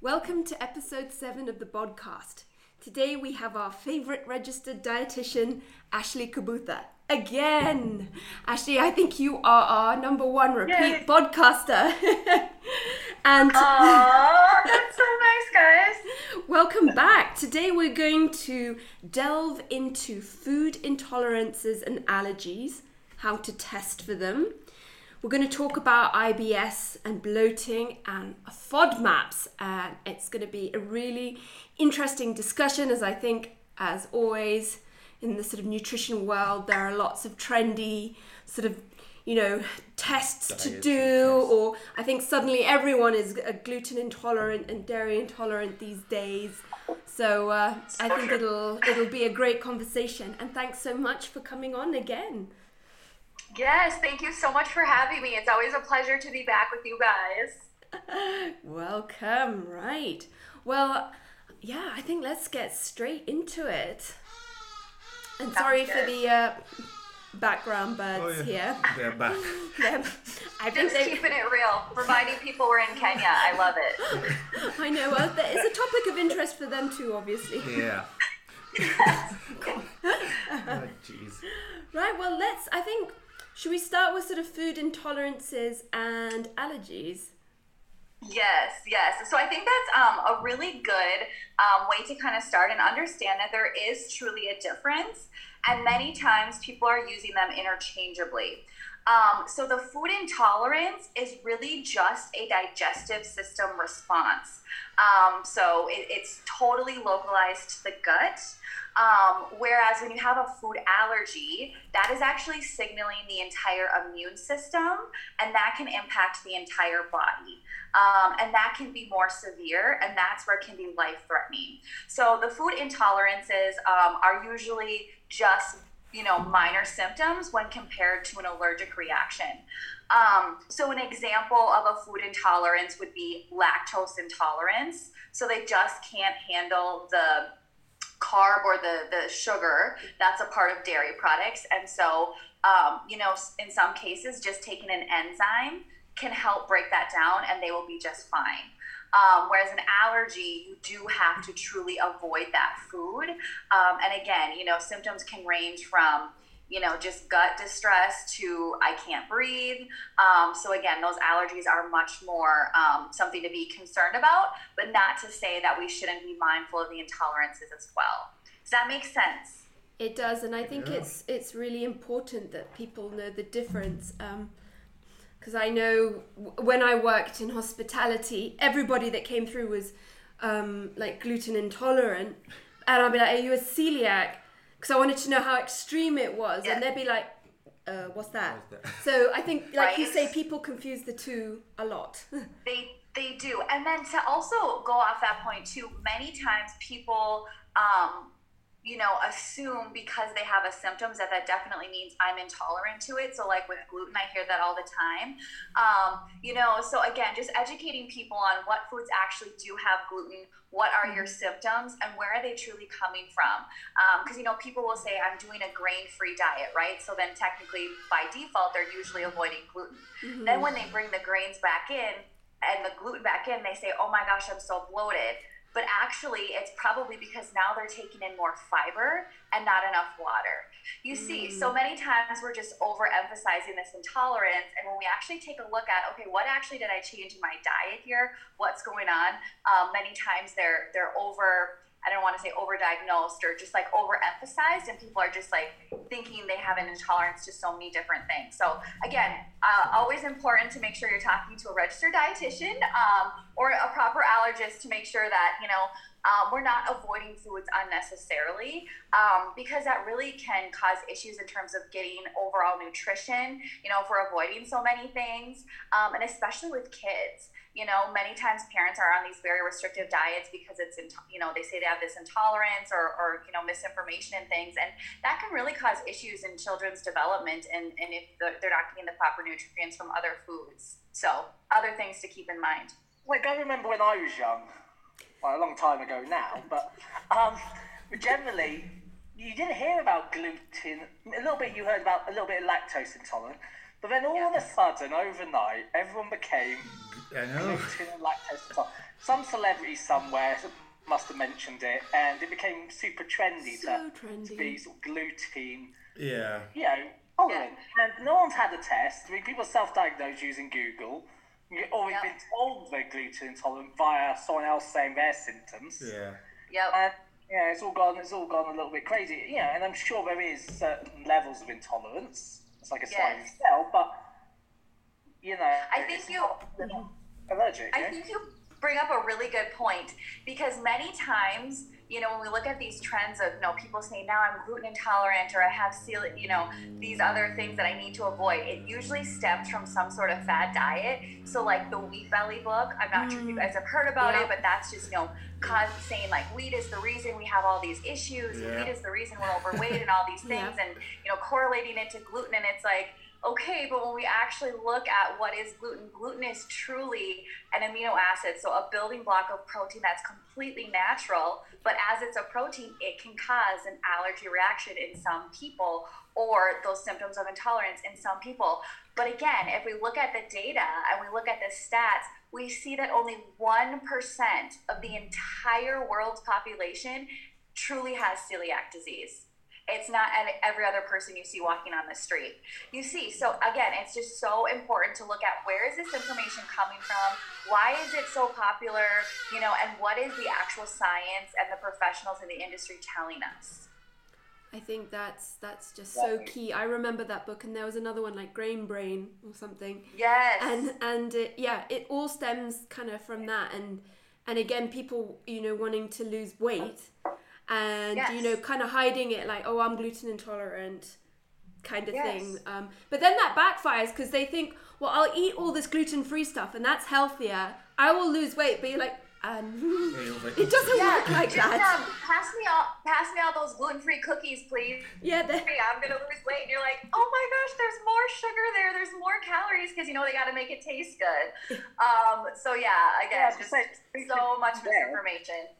Welcome to episode 7 of the podcast. Today we have our favorite registered dietitian, Ashley Kibutha. Again! Ashley, I think you are our number one repeat Yay. podcaster. and Aww, that's so nice, guys. welcome back. Today we're going to delve into food intolerances and allergies, how to test for them. We're going to talk about IBS and bloating and FODMAPs, and it's going to be a really interesting discussion. As I think, as always, in the sort of nutrition world, there are lots of trendy sort of you know tests to do, tests. or I think suddenly everyone is gluten intolerant and dairy intolerant these days. So uh, I think it'll it'll be a great conversation. And thanks so much for coming on again. Yes, thank you so much for having me. It's always a pleasure to be back with you guys. Welcome, right. Well, yeah, I think let's get straight into it. And sorry for the uh, background birds Oh, yeah. here. They're back. They're- I think Just they, keeping it real, reminding people we're in Kenya. I love it. I know, well, there is a topic of interest for them too, obviously. Yeah. oh, jeez. Right, well, let's, I think, should we start with sort of food intolerances and allergies? Yes, yes. So I think that's um, a really good um, way to kind of start and understand that there is truly a difference, and many times people are using them interchangeably. Um, so the food intolerance is really just a digestive system response. Um, so it, it's totally localized to the gut. Um, whereas when you have a food allergy, that is actually signaling the entire immune system, and that can impact the entire body. Um, and that can be more severe, and that's where it can be life threatening. So the food intolerances um, are usually just you know minor symptoms when compared to an allergic reaction. Um, so an example of a food intolerance would be lactose intolerance. So they just can't handle the carb or the the sugar that's a part of dairy products and so um, you know in some cases just taking an enzyme can help break that down and they will be just fine um, whereas an allergy you do have to truly avoid that food um, and again you know symptoms can range from you know just gut distress to i can't breathe um, so again those allergies are much more um, something to be concerned about but not to say that we shouldn't be mindful of the intolerances as well does that make sense It does, and I think Yeah. it's it's really important that people know the difference. Because I know when I worked in hospitality, everybody that came through was um, like gluten intolerant, and I'd be like, "Are you a celiac?" Because I wanted to know how extreme it was, Yeah. and they'd be like, uh, "What's that?" What's that? So I think, like you say, people confuse the two a lot. They they do, and then to also go off that point too. Many times people, um, you know, assume because they have a symptoms that that definitely means I'm intolerant to it. So like with gluten, I hear that all the time. Um, you know, so again, just educating people on what foods actually do have gluten. What are your mm-hmm. symptoms and where are they truly coming from? Um, because you know, people will say I'm doing a grain-free diet, right? So then technically, by default, they're usually avoiding gluten. Then mm-hmm. when they bring the grains back in and the gluten back in, they say, "Oh my gosh, I'm so bloated." But actually, it's probably because now they're taking in more fiber and not enough water. You see, so many times we're just overemphasizing this intolerance, and when we actually take a look at, okay, what actually did I change in my diet here? What's going on? Um, many times they're they're over. I don't want to say overdiagnosed or just like overemphasized, and people are just like thinking they have an intolerance to so many different things. So again, uh, always important to make sure you're talking to a registered dietitian um, or a proper allergist to make sure that you know um, we're not avoiding foods unnecessarily um, because that really can cause issues in terms of getting overall nutrition. You know, if we're avoiding so many things, um, and especially with kids. You know, many times parents are on these very restrictive diets because it's, in, you know, they say they have this intolerance or, or, you know, misinformation and things. And that can really cause issues in children's development and, and if the, they're not getting the proper nutrients from other foods. So, other things to keep in mind. Like I remember when I was young, well, a long time ago now, but um, generally you didn't hear about gluten. A little bit you heard about a little bit of lactose intolerant, but then all of a sudden overnight everyone became I know. gluten lactose intolerant. Some celebrity somewhere must have mentioned it, and it became super trendy So to, trendy. to be sort of gluten, Yeah. you know, tolerant. And no one's had a test. I mean, people self-diagnose using Google, or we've Yep. been told they're gluten intolerant via someone else saying their symptoms. Yeah. Yep. And yeah, it's all gone. It's all gone a little bit crazy. Yeah, and I'm sure there is certain levels of intolerance. It's like a sliding Yes. scale, but you know, I think you- not- you're not mm-hmm. Allergic. I yeah? think you bring up a really good point because many times, you know, when we look at these trends of, you know, people say now I'm gluten intolerant or I have celiac, you know, these other things that I need to avoid, it usually stems from some sort of fad diet. So, like the Wheat Belly book, I'm not sure if you mm. guys have heard about Yeah. it, but that's just, you know, cause saying like wheat is the reason we have all these issues, Yeah. wheat is the reason we're overweight and all these things, and, you know, correlating it to gluten. And it's like, okay, but when we actually look at what is gluten, gluten is truly an amino acid, so a building block of protein that's completely natural. But as it's a protein, it can cause an allergy reaction in some people or those symptoms of intolerance in some people. But again, if we look at the data and we look at the stats, we see that only 1% of the entire world's population truly has celiac disease. It's not every other person you see walking on the street. You see, so again, it's just so important to look at where is this information coming from? Why is it so popular? You know, and what is the actual science and the professionals in the industry telling us? I think that's that's just so key. I remember that book, and there was another one like Grain Brain or something. Yes. and and it, yeah, it all stems kind of from that, and and again, people you know wanting to lose weight, and you know kind of hiding it like oh I'm gluten intolerant, kind of thing. Um, but then that backfires because they think well I'll eat all this gluten free stuff and that's healthier. I will lose weight, but you're like um, it doesn't yeah, work like just, that. Um, pass me all, pass me all those gluten-free cookies, please. yeah, they- Hey, I'm gonna lose weight, and you're like, oh my gosh, there's more sugar there, there's more calories, because you know they got to make it taste good. Um, so yeah, again, Yeah, just so- so much Yeah. misinformation.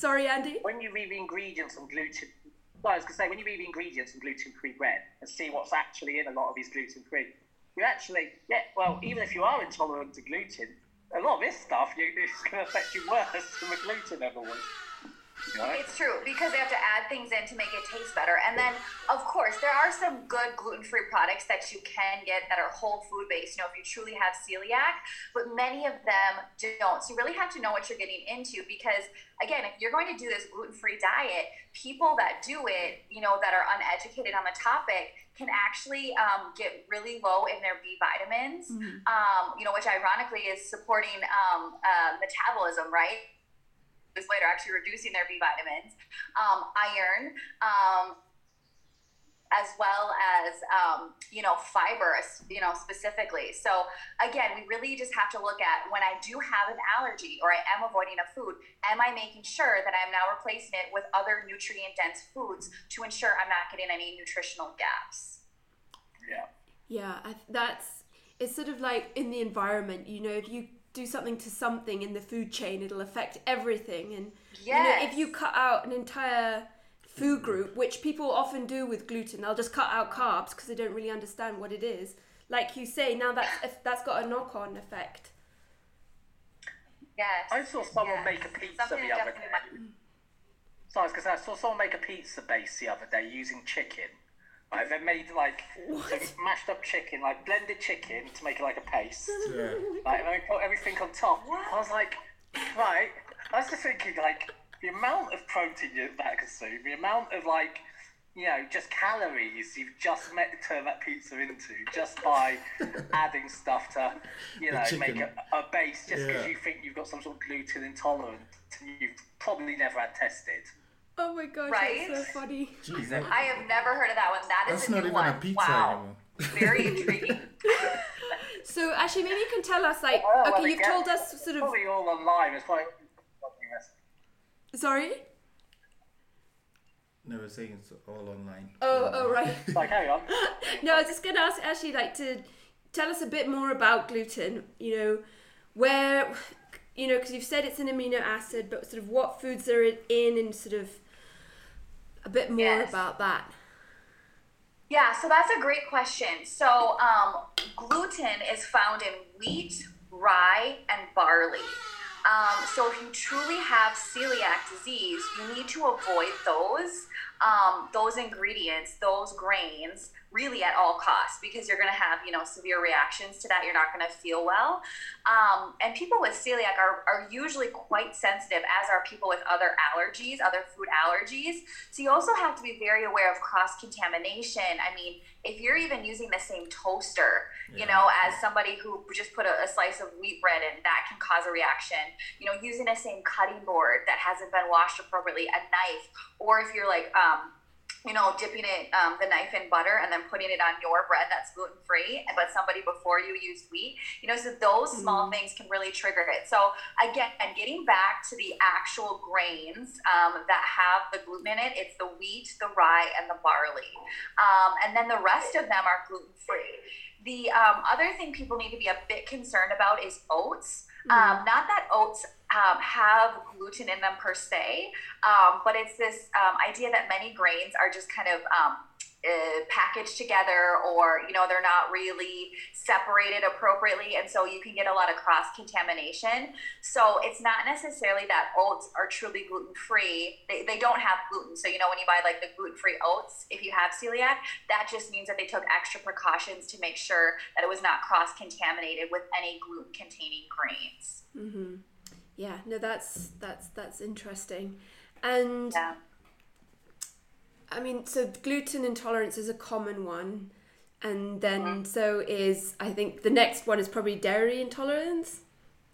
Sorry, Andy. when you read the ingredients on gluten, well, I was going to say, when you read the ingredients on gluten-free bread and see what's actually in a lot of these gluten-free, you actually, yeah, well, even if you are intolerant to gluten, a lot of this stuff it's going to affect you worse than the gluten ever was. Right? It's true because they have to add things in to make it taste better. And then, of course, there are some good gluten free products that you can get that are whole food based, you know, if you truly have celiac, but many of them don't. So you really have to know what you're getting into because, again, if you're going to do this gluten free diet, people that do it, you know, that are uneducated on the topic, can actually um, get really low in their B vitamins, um, you know, which ironically is supporting um, uh, metabolism, right? This later actually reducing their B vitamins, um, iron, um, as well as um, you know fiber, you know specifically. So again, we really just have to look at when I do have an allergy or I am avoiding a food, am I making sure that I'm now replacing it with other nutrient dense foods to ensure I'm not getting any nutritional gaps? Yeah. Yeah, I, that's it's sort of like in the environment. You know, if you do something to something in the food chain, it'll affect everything. And you know, if you cut out an entire food group, which people often do with gluten, they'll just cut out carbs because they don't really understand what it is. Like you say, now that's if that's got a knock-on effect. Yes. I saw someone yes. make a pizza Something the other definitely day. So I was going to say, I saw someone make a pizza base the other day using chicken. Right, they made like some mashed up chicken, like blended chicken to make it like a paste. Yeah. Like, and then we put everything on top. I was like, right. I was just thinking, like, the amount of protein you, that consume, the amount of, like, you know, just calories you've just met turn that pizza into just by adding stuff to, you know, make a, a base just because Yeah. you think you've got some sort of gluten intolerant and you've probably never had tested. Oh my gosh, Right? that's so funny. Jeez, that, I have never heard of that one. That is that's a not new even one. a pizza wow. anymore. Very intriguing. So actually, maybe you can tell us, like, Oh, okay, they you've told us sort of. Probably all online. It's probably. Sorry. No, we're saying it's all online. Oh, oh right. Like, carry on. No, I was just going to ask actually, like, to tell us a bit more about gluten. You know, where, you know, because you've said it's an amino acid, but sort of what foods are it in, and sort of a bit more Yes. about that. Yeah, so that's a great question. So, um, gluten is found in wheat, rye, and barley. Um, so if you truly have celiac disease, you need to avoid those um, those ingredients, those grains, really at all costs because you're going to have you know severe reactions to that. You're not going to feel well. Um, and people with celiac are, are usually quite sensitive as are people with other allergies other food allergies. So you also have to be very aware of cross contamination i mean if you're even using the same toaster you know as somebody who just put a, a slice of wheat bread in that can cause a reaction. You know using the same cutting board that hasn't been washed appropriately a knife or if you're like um, you know, dipping it um, the knife in butter and then putting it on your bread that's gluten free, but somebody before you used wheat. You know, so those small Mm. things can really trigger it. So again, and getting back to the actual grains um, that have the gluten in it, it's the wheat, the rye, and the barley, um, and then the rest of them are gluten free. The um, other thing people need to be a bit concerned about is oats. Um, not that oats um, have gluten in them per se, um, but it's this um, idea that many grains are just kind of uh, packaged together or you know they're not really separated appropriately and so you can get a lot of cross contamination so it's not necessarily that oats are truly gluten free they, they don't have gluten. So you know when you buy like the gluten free oats if you have celiac that just means that they took extra precautions to make sure that it was not cross contaminated with any gluten containing grains Yeah, no, that's that's that's interesting, and yeah I mean, so gluten intolerance is a common one, and then Mm-hmm. so is I think the next one is probably dairy intolerance,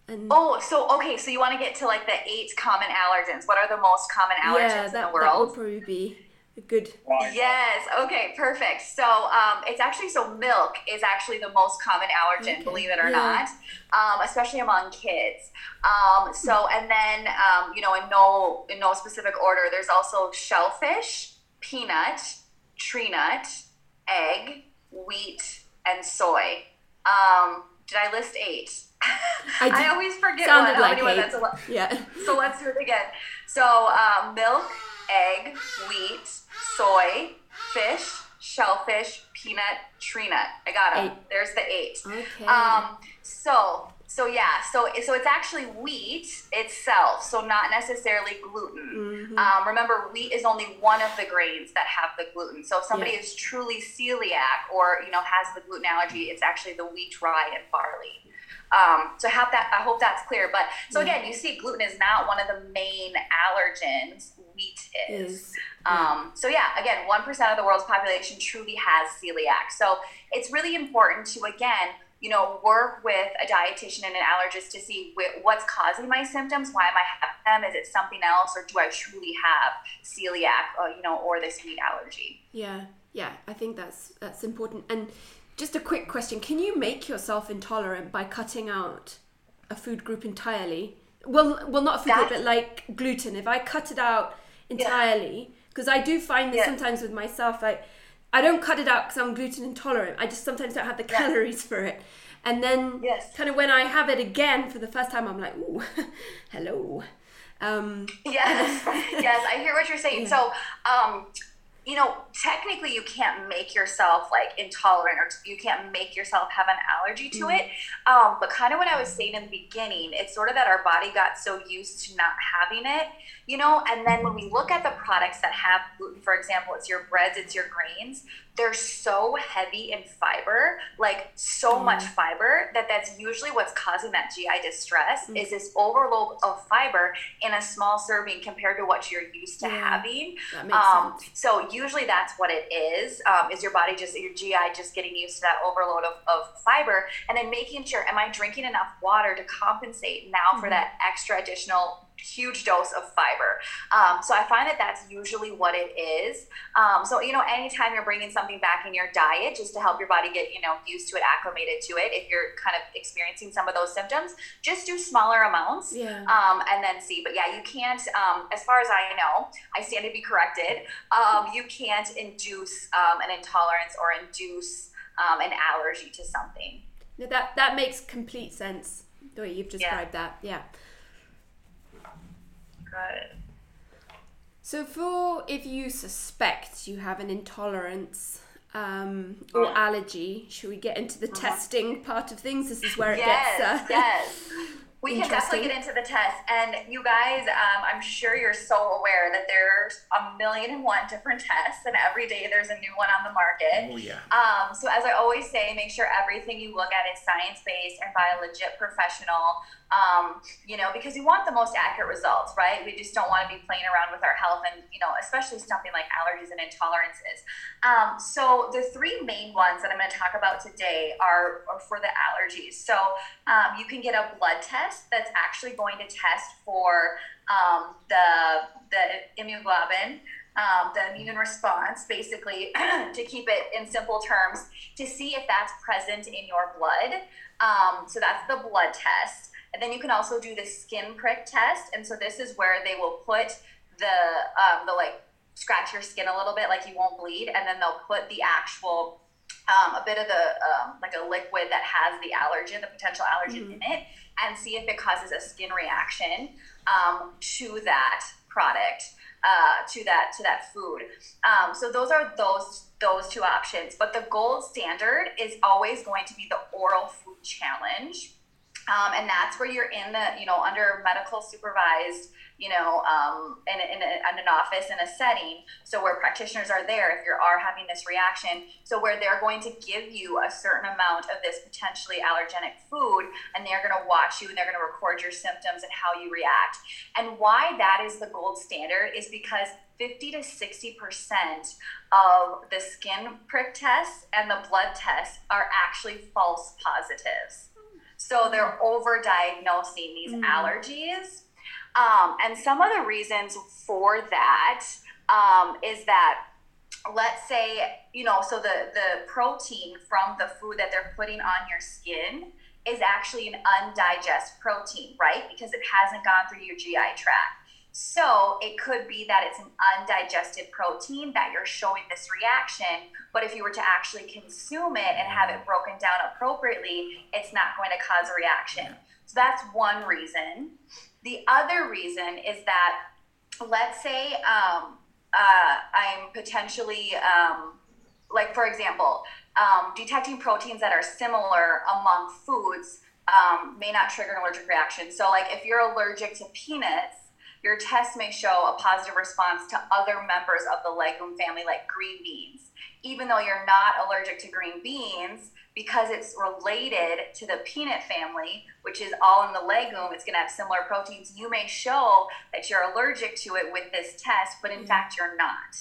and Oh, so okay, so you want to get to like the eight common allergens. What are the most common allergens yeah, in the world? that would probably be good. Right. Yes. Okay. Perfect. So, um, it's actually so milk is actually the most common allergen, Okay, believe it or yeah. not, um, especially among kids. Um, so, and then um, you know, in no in no specific order, there's also shellfish, peanut, tree nut, egg, wheat, and soy. Um, did I list eight? I I, always forget sounded what, like many were eight. that's a lot. Yeah, So let's do it again. So uh, milk, egg, wheat, soy, fish, shellfish, peanut, tree nut. I got them. Eight. There's the eight. okay. Um, so so yeah, so so it's actually wheat itself, so not necessarily gluten. Mhm. Um, remember, wheat is only one of the grains that have the gluten. So if somebody Yeah. is truly celiac or you know has the gluten allergy, it's actually the wheat, rye, and barley. Um, so have that. I hope that's clear. But so again, you see, gluten is not one of the main allergens. Wheat is. Um, so yeah, again, one percent of the world's population truly has celiac. So it's really important to again, you know, work with a dietitian and an allergist to see wh- what's causing my symptoms. Why am I having them? Is it something else, or do I truly have celiac, or you know, or this wheat allergy? yeah, yeah. I think that's that's important. And just a quick question: Can you make yourself intolerant by cutting out a food group entirely? Well, well, not a food group, but like gluten. If I cut it out entirely, because I do find this Yeah. sometimes with myself, like I don't cut it out because I'm gluten intolerant. I just sometimes don't have the Yeah. calories for it. And then, Yes. kind of when I have it again for the first time, I'm like, ooh, hello. Um, Yes, yes, I hear what you're saying. So, um, you know, technically, you can't make yourself like intolerant, or you can't make yourself have an allergy to it. Um, but kind of what I was saying in the beginning, it's sort of that our body got so used to not having it, you know. And then when we look at the products that have gluten, for example, it's your breads, it's your grains. They're so heavy in fiber, like so much fiber, that that's usually what's causing that GI distress. Is this overload of fiber in a small serving compared to what you're used to Yeah. having. that makes Um, so usually that's what it is. Um, is your body just your GI just getting used to that overload of, of fiber, and then making sure am I drinking enough water to compensate now Mm-hmm. for that extra additional huge dose of fiber. Um, so I find that that's usually what it is. Um, so you know, anytime you're bringing something back in your diet, just to help your body get you know used to it, acclimated to it, if you're kind of experiencing some of those symptoms, just do smaller amounts Yeah. um, and then see. But yeah, you can't, um, as far as I know, I stand to be corrected. Um, you can't induce um, an intolerance or induce um, an allergy to something. No, that that makes complete sense. The way you've Yeah. described that, yeah. Good. So, for if you suspect you have an intolerance, um, or allergy. Should we get into the testing part of things? This is where it yes, gets. Uh, yes. We can definitely get into the test. And you guys, um, I'm sure you're so aware that there's a million and one different tests, and every day there's a new one on the market. Oh yeah. Um, so as I always say, make sure everything you look at is science based and by a legit professional. Um, you know, because we want the most accurate results, right? We just don't want to be playing around with our health and, you know, especially something like allergies and intolerances. Um, so the three main ones that I'm going to talk about today are, are for the allergies. So um, you can get a blood test that's actually going to test for um, the the immunoglobulin um, the immune response, basically, to keep it in simple terms, to see if that's present in your blood. Um, so that's the blood test. And then you can also do the skin prick test. And so this is where they will put the, um, the like, scratch your skin a little bit, like you won't bleed, and then they'll put the actual, um, a bit of the, um, like a liquid that has the allergen, the potential allergen in it, and see if it causes a skin reaction um, to that product uh, to that to that food. Um, so those are those those two options. But the gold standard is always going to be the oral food challenge, um, and that's where you're in the you know under medical supervised you know um, in, in, a, in an office in a setting. So where practitioners are there if you are having this reaction. So where they're going to give you a certain amount of this potentially allergenic food, and they're going to watch you and they're going to record your symptoms and how you react. And why that is the gold standard is because 50 to 60% of the skin prick tests and the blood tests are actually false positives. So they're over diagnosing these allergies. Um, and some of the reasons for that um, is that let's say you know so the the protein from the food that they're putting on your skin is actually an undigested protein right? Because it hasn't gone through your gi tract so it could be that it's an undigested protein that you're showing this reaction but if you were to actually consume it and have it broken down appropriately it's not going to cause a reaction so that's one reason the other reason is that let's say um, uh, I'm potentially, um, like for example, um, detecting proteins that are similar among foods um, may not trigger an allergic reaction. So, like if you're allergic to peanuts, your test may show a positive response to other members of the legume family, like green beans. Even though you're not allergic to green beans, because it's related to the peanut family, which is all in the legume, it's going to have similar proteins. You may show that you're allergic to it with this test, but in mm-hmm. fact, you're not.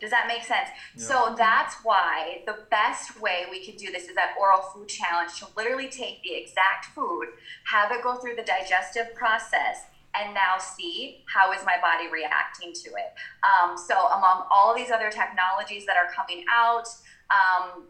Does that make sense? So that's why the best way we can do this is that oral food challenge to literally take the exact food, have it go through the digestive process, and now see how is my body reacting to it. Um, so among all these other technologies that are coming out, um,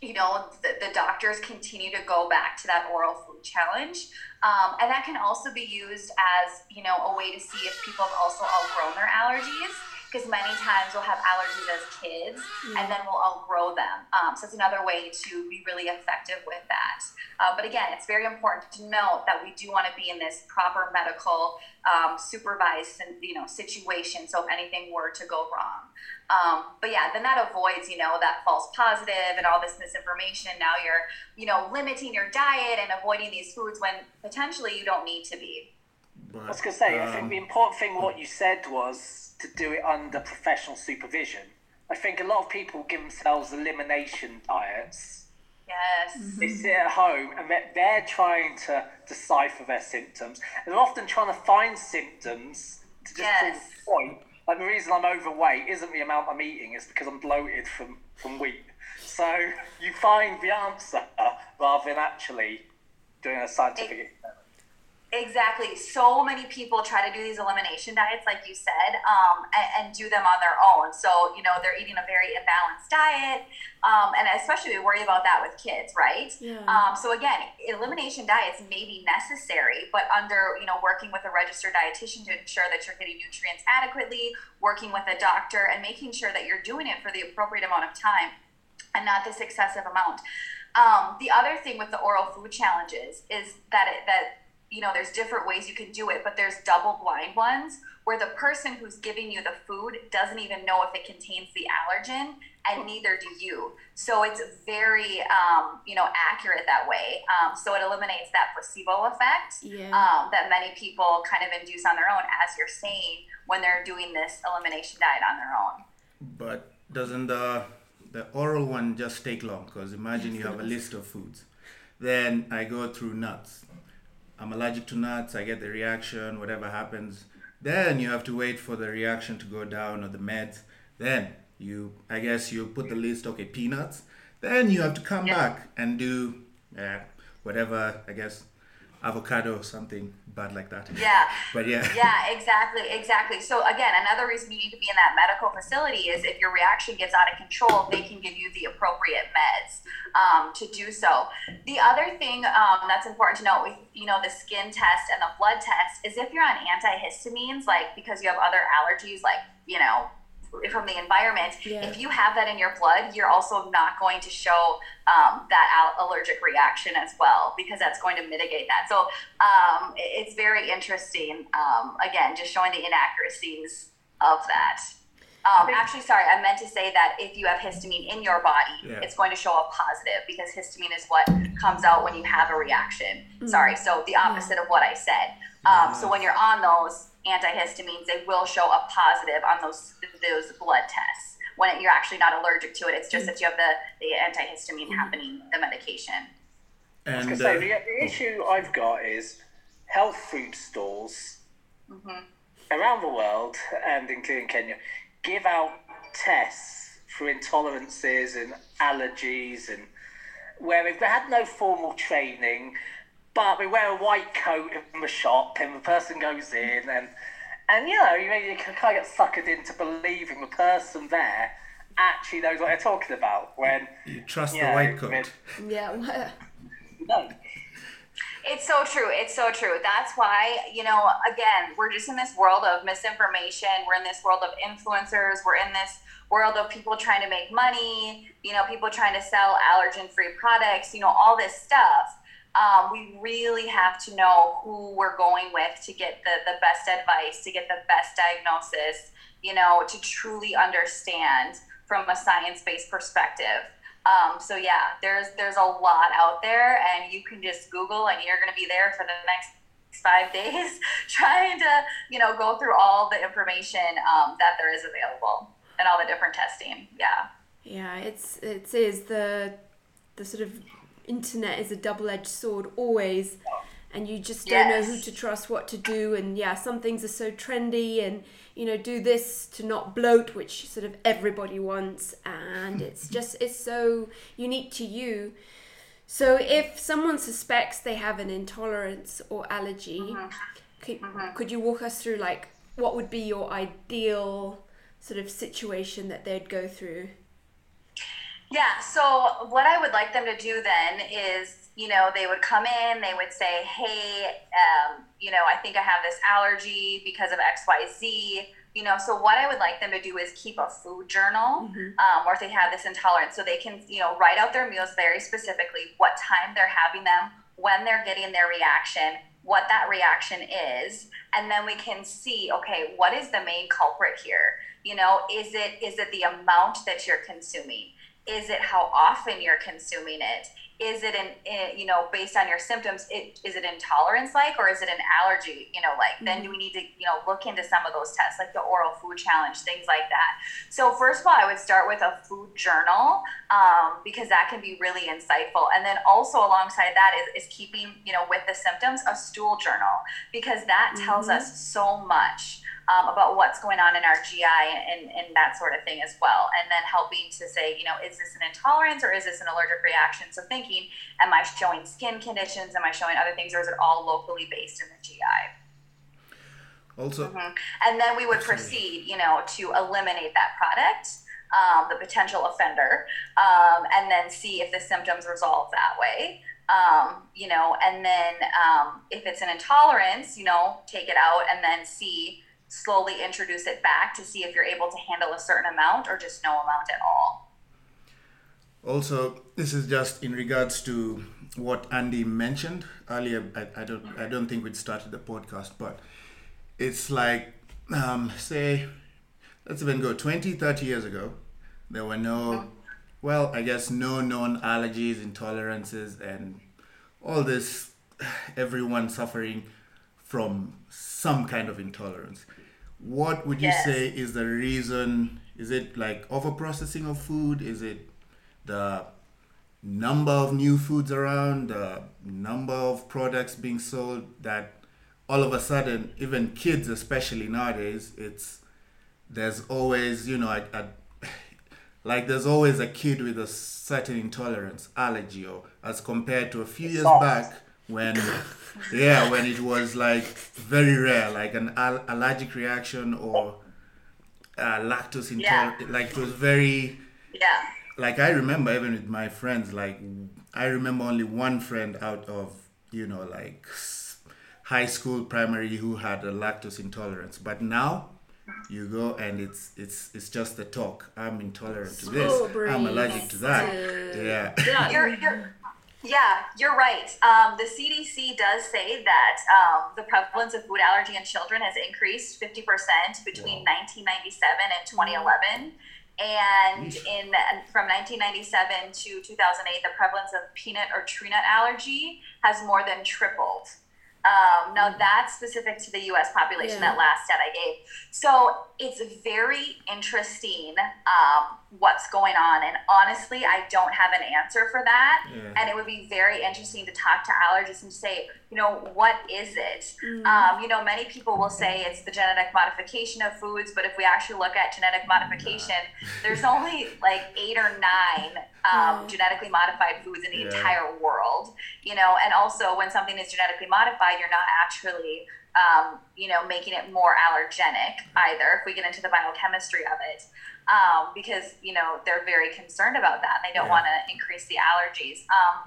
you know, the, the doctors continue to go back to that oral food challenge. Um, and that can also be used as, you know, a way to see if people have also outgrown their allergies. Because many times we'll have allergies as kids and then we'll outgrow them. Um, so it's another way to be really effective with that. Uh, but again, it's very important to note that we do want to be in this proper medical um, supervised you know situation. So if anything were to go wrong, um, but yeah, then that avoids, you know, that false positive and all this misinformation. Now you're, you know, limiting your diet and avoiding these foods when potentially you don't need to be. But, I was going to say, I um, think the important thing what you said was to do it under professional supervision. I think a lot of people give themselves elimination diets. Yes. Mm-hmm. They sit at home and they're, they're trying to decipher their symptoms. And they're often trying to find symptoms to just prove Yes. a point. Like the reason I'm overweight isn't the amount I'm eating, it's because I'm bloated from, from wheat. So you find the answer rather than actually doing a scientific experiment. Exactly. So many people try to do these elimination diets, like you said, um, and, and do them on their own. So, you know, they're eating a very imbalanced diet. Um, and especially we worry about that with kids, right? Yeah. Um, so again, elimination diets may be necessary, but under, you know, working with a registered dietitian to ensure that you're getting nutrients adequately, working with a doctor and making sure that you're doing it for the appropriate amount of time and not this excessive amount. Um, the other thing with the oral food challenges is that it, that you know, there's different ways you can do it, but there's double blind ones where the person who's giving you the food doesn't even know if it contains the allergen, and neither do you. So it's very, um, you know, accurate that way. Um, so it eliminates that placebo effect Yeah. um, that many people kind of induce on their own, as you're saying, when they're doing this elimination diet on their own. But doesn't the the oral one just take long? Because imagine you have a list of foods. Then I go through nuts. I'm allergic to nuts. I get the reaction. Whatever happens, then you have to wait for the reaction to go down or the meds. Then you, I guess, you put the list. Okay, peanuts. Then you have to come Yeah. back and do uh, whatever. I guess avocado or something bad like that. Yeah. But yeah. Yeah, exactly, exactly. So again, another reason you need to be in that medical facility is if your reaction gets out of control, they can give you the appropriate meds um, to do so. The other thing um, that's important to note with you know the skin test and the blood test is if you're on antihistamines, like because you have other allergies, like you know from the environment, Yeah. if you have that in your blood, you're also not going to show um, that al- allergic reaction as well because that's going to mitigate that. So um, it's very interesting. Um, again, just showing the inaccuracies of that. Um, actually, sorry, I meant to say that if you have histamine in your body, Yeah. it's going to show up positive because histamine is what comes out when you have a reaction. Sorry, so the opposite of what I said. Um, so when you're on those antihistamines, they will show up positive on those those blood tests. When you're actually not allergic to it, it's just mm-hmm. that you have the, the antihistamine mm-hmm. happening, the medication. I was And going to uh, say, uh, the, the issue I've got is health food stores mm-hmm. around the world and including Kenya give out tests for intolerances and allergies and where they've had no formal training, but we wear a white coat in the shop and the person goes in and and you know you, you can kind of get suckered into believing the person there actually knows what they're talking about when you trust yeah, the white I mean, coat. yeah. no. It's so true. It's so true. That's why, you know, again, we're just in this world of misinformation. We're in this world of influencers. We're in this world of people trying to make money, you know, people trying to sell allergen free products, you know, all this stuff. Um, we really have to know who we're going with to get the, the best advice, to get the best diagnosis, you know, to truly understand from a science based perspective. Um, so yeah, there's there's a lot out there, and you can just Google, and you're going to be there for the next five days, trying to you know go through all the information um, that there is available and all the different testing. Yeah. Yeah, it's it is the the sort of internet is a double edged sword always, and you just don't know who to trust, what to do, and yeah, some things are so trendy, and you know, do this to not bloat, which sort of everybody wants, and it's just it's so unique to you. So if someone suspects they have an intolerance or allergy, mm-hmm. could, mm-hmm. could you walk us through like what would be your ideal sort of situation that they'd go through? Yeah, so what I would like them to do then is, you know, they would come in, they would say, hey, um, you know, I think I have this allergy because of XYZ. You know, so what I would like them to do is keep a food journal, um, or if they have this intolerance, so they can, you know, write out their meals very specifically, what time they're having them, when they're getting their reaction, what that reaction is, and then we can see, okay, what is the main culprit here? You know, is it is it the amount that you're consuming? Is it how often you're consuming it? Is it an eh, you know based on your symptoms? It, is it intolerance like or is it an allergy? You know, like then do we need to you know look into some of those tests like the oral food challenge, things like that. So first of all, I would start with a food journal um, because that can be really insightful, and then also alongside that is, is keeping you know with the symptoms a stool journal because that tells us so much um, about what's going on in our GI and, and that sort of thing as well. And then helping to say, you know, is this an intolerance or is this an allergic reaction? So thinking, am I showing skin conditions? Am I showing other things or is it all locally based in the GI? Also, And then we would proceed, you know, to eliminate that product, um, the potential offender, um, and then see if the symptoms resolve that way. Um, you know, and then um, if it's an intolerance, you know, take it out and then see, slowly introduce it back to see if you're able to handle a certain amount or just no amount at all. Also, this is just in regards to what Andy mentioned earlier. I, I don't I don't think we'd started the podcast, but it's like um, say let's even go 20 30 years ago there were no well i guess no known allergies intolerances and all this everyone suffering from some kind of intolerance what would you Yes. say is the reason is it like over processing of food is it the number of new foods around the number of products being sold that all of a sudden even kids especially nowadays it's there's always you know like there's always a kid with a certain intolerance allergy or as compared to a few years back when yeah when it was like very rare like an al- allergic reaction or uh, lactose Yeah. intolerant like it was very Yeah. like I remember even with my friends, like I remember only one friend out of you know like high school, primary who had a lactose intolerance. But now you go and it's it's it's just the talk. I'm intolerant to this. I'm allergic to that. Yeah. Yeah. You're, you're, yeah, you're right. Um, the CDC does say that um, the prevalence of food allergy in children has increased 50% between 1997 and 2011. And in from 1997 to 2008, the prevalence of peanut or tree nut allergy has more than tripled. Um, now that's specific to the U.S. population. Yeah. That last stat I gave. So it's very interesting um, what's going on, and honestly, I don't have an answer for that. Yeah. And it would be very interesting to talk to allergists and say, you know, what is it? Mm. Um, you know, many people will say it's the genetic modification of foods, but if we actually look at genetic modification, there's only like eight or nine um, Yeah. genetically modified foods in the Yeah. entire world. You know, and also when something is genetically modified, you're not actually, um, you know, making it more allergenic either. If we get into the biochemistry of it, um, because you know they're very concerned about that, and they don't Yeah. want to increase the allergies. Um,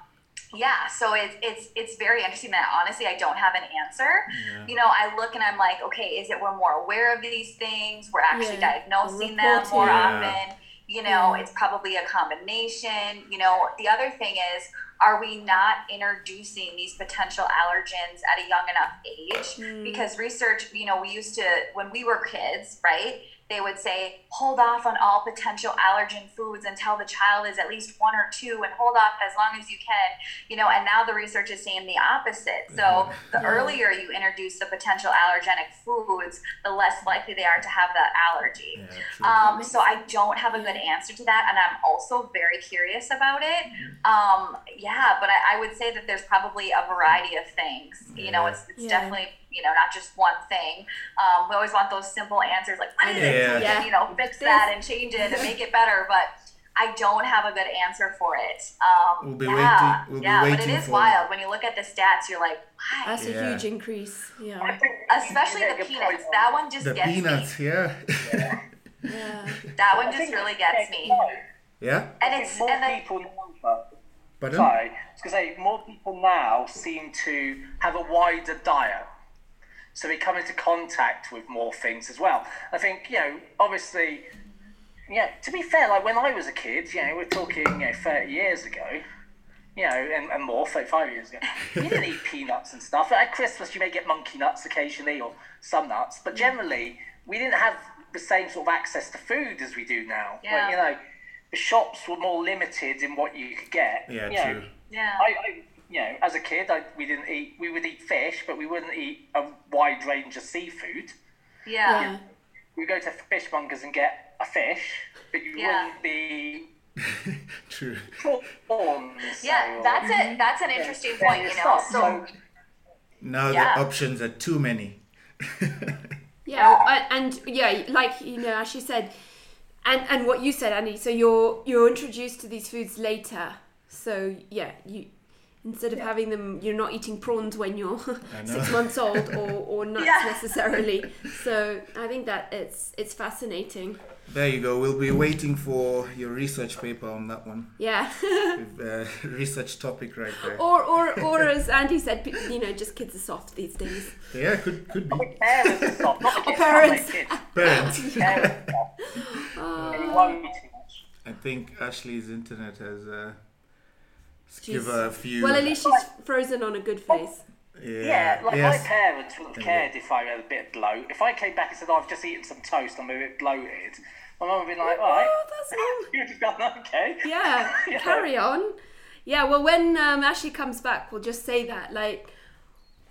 yeah, so it's it's it's very interesting that honestly I don't have an answer. Yeah. You know, I look and I'm like, okay, is it we're more aware of these things? We're actually Yeah, diagnosing them more. Yeah. often. You know, Yeah. it's probably a combination. You know, the other thing is, are we not introducing these potential allergens at a young enough age? Mm. Because research, you know, we used to when we were kids, right? They would say, hold off on all potential allergen foods until the child is at least one or two, and hold off as long as you can. You know, and now the research is saying the opposite. So the Yeah. earlier you introduce the potential allergenic foods, the less likely they are to have that allergy. Yeah. Um, so I don't have a good answer to that, and I'm also very curious about it. Mm-hmm. Um, yeah, but I, I would say that there's probably a variety of things. You know, it's, it's Yeah. definitely you know not just one thing. Um, we always want those simple answers, like what is it? So we Yeah. you know, fix that and change it and make it better. But I don't have a good answer for it. Um, We'll be yeah, waiting- we'll yeah, but it waiting is for- wild when you look at the stats. You're like, why? That's a huge increase. Yeah. Especially the peanuts. That one just the gets peanuts, me. yeah. Yeah. That one just really gets me. yeah? And it's more and then people now. Pardon? Sorry, I was going to say more people now seem to have a wider diet, so they come into contact with more things as well. I think you know, obviously, yeah. To be fair, like when I was a kid, you know, we're talking you know thirty years ago, you know, and, and more, thirty-five years ago, you didn't eat peanuts and stuff. At Christmas, you may get monkey nuts occasionally or some nuts, but generally, we didn't have the same sort of access to food as we do now. Yeah. Like, you know, the shops were more limited in what you could get. Yeah, you know, true. yeah. I, I, you know, as a kid, I, we didn't eat. We would eat fish, but we wouldn't eat a wide range of seafood. yeah. Yeah. We go to fishmongers and get a fish, but you Yeah. wouldn't be True. prawns. Yeah, or- that's it. Mm-hmm. That's an interesting Yeah, point, you know. So Now Yeah. the options are too many. Yeah, and yeah, like you know, as she said, and and what you said, Andy. So you're you're introduced to these foods later. So yeah, you instead of having them, you're not eating prawns when you're six months old, or or nuts Yeah. necessarily. So I think that it's it's fascinating. There you go. We'll be waiting for your research paper on that one. Yeah. With, uh, research topic right there. or or or as Andy said, you know, just kids are soft these days. Yeah, could could be. Parents soft, not kids, parents. not the kids. Parents. Parents are soft. They worry too much. I think Ashley's internet has uh, Give her a few. Well, at least she's frozen on a good face. Yeah, like yes. my parents wouldn't have Yeah. cared if I had a bit of bloat. If I came back and said, oh, I've just eaten some toast, I'm a bit bloated, my mum would be like, all right. Oh, that's not. You'd have gone, okay. Yeah, Yeah. carry on. Yeah, well, when um, Ashley comes back, we'll just say that. Like,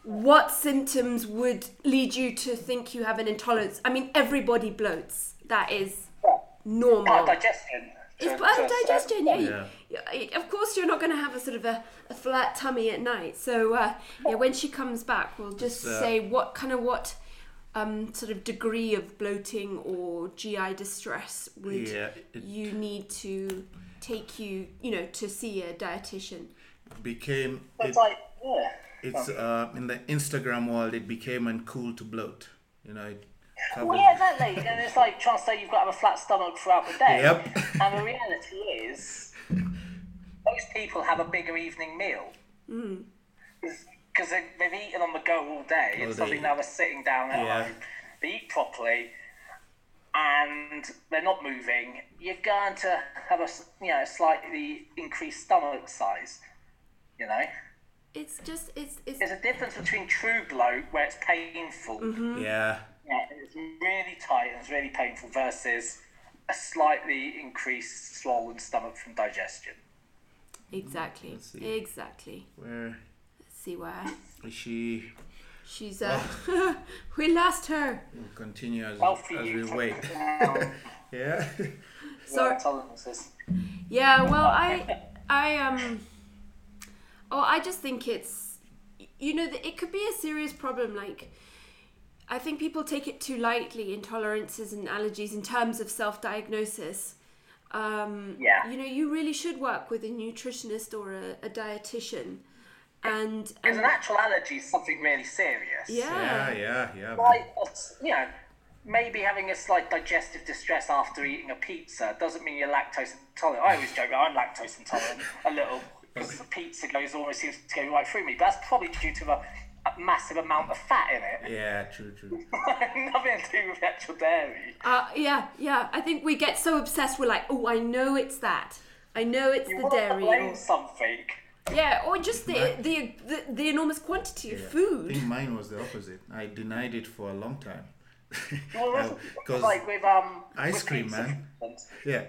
what symptoms would lead you to think you have an intolerance? I mean, everybody bloats. That is normal. Part digestion. It's part of digestion, yeah. point. You- you- Of course, you're not going to have a sort of a, a flat tummy at night. So, uh, yeah, when she comes back, we'll just uh, say what kind of what um, sort of degree of bloating or GI distress would Yeah, it- you need to take you, you know, to see a dietitian. became But it, It's like, yeah. it's uh, in the Instagram world. It became uncool to bloat. You know, it Well, covers. yeah, exactly. And it's like trying to say you've got to have a flat stomach throughout the day. Yep. And the reality is, most people have a bigger evening meal. Hmm. Because they, they've eaten on the go all day, All and suddenly day. now they're sitting down at Yeah. home, they eat properly, and they're not moving. You're going to have a you know slightly increased stomach size. You know, It's just, it's, it's, there's a difference between true bloat where it's painful. Mm-hmm. Yeah, Yeah, it's really tight and it's really painful versus a slightly increased swollen stomach from digestion. exactly, see. exactly. where Let's see where is she? she's, uh, we lost her. We'll continue as, Healthy as we you. wait. Yeah. Sorry. Tolerances. Yeah, well, I, I um, oh, I just think it's, you know, it could be a serious problem. Like, I think people take it too lightly, intolerances and allergies, in terms of self-diagnosis. Um, Yeah. You know, you really should work with a nutritionist or a, a dietitian, and Because and an actual allergy is something really serious. Yeah, yeah, yeah, yeah. Like, you know, maybe having a slight digestive distress after eating a pizza doesn't mean you're lactose intolerant. I always joke I'm lactose intolerant a little because the pizza goes almost seems to go right through me. But that's probably due to a, a massive amount of fat in it. Yeah, true, true. Nothing to do with the actual dairy. uh, yeah, yeah. I think we get so obsessed. We're like, oh, I know it's that. I know it's You the want to dairy. blame Or, something. yeah, or just the, the the the enormous quantity of Yeah. I food. think mine was the opposite. I denied it for a long time. Well, that's Because like with um ice with cream, man. yeah,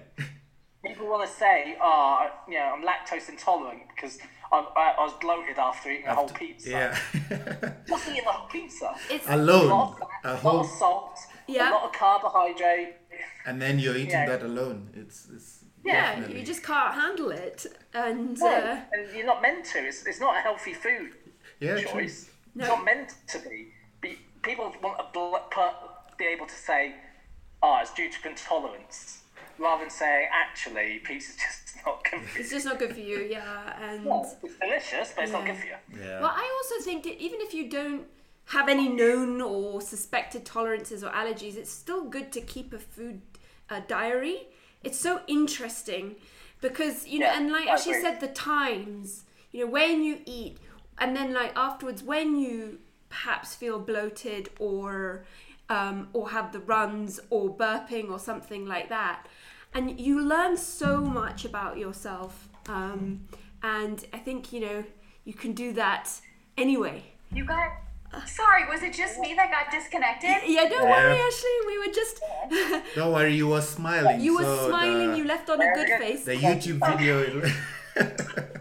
People want to say, "Oh, you know, I'm lactose intolerant because I, I, I was bloated after eating a whole pizza." yeah. Just eating a whole pizza. It's A lot Alone, of fat, a a lot whole, of salt, Yeah. a lot of carbohydrate. and then you're eating Yeah. that alone. It's, it's yeah, definitely. you just can't handle it, and No, uh, and you're not meant to. It's, it's not a healthy food yeah, true. choice. No. It's not meant to be. be people want to be able to say, "Oh, it's due to intolerance," rather than saying, "Actually, pizza's just not good for it's just not good for you. Yeah, and It's delicious, but it's not good for you. Yeah. well, I also think that even if you don't have any known or suspected tolerances or allergies, it's still good to keep a food uh, diary. It's so interesting because you know, Yeah, and like I as she said, the times, you know, when you eat, and then like afterwards when you perhaps feel bloated or um, or have the runs or burping or something like that, and you learn so much about yourself. Um, and I think you know you can do that anyway. You got. Sorry, was it just me that got disconnected? Yeah, don't Yeah. worry, Ashley. We were just Don't worry, you were smiling. you were so smiling. The, you left on a good face. the YouTube video.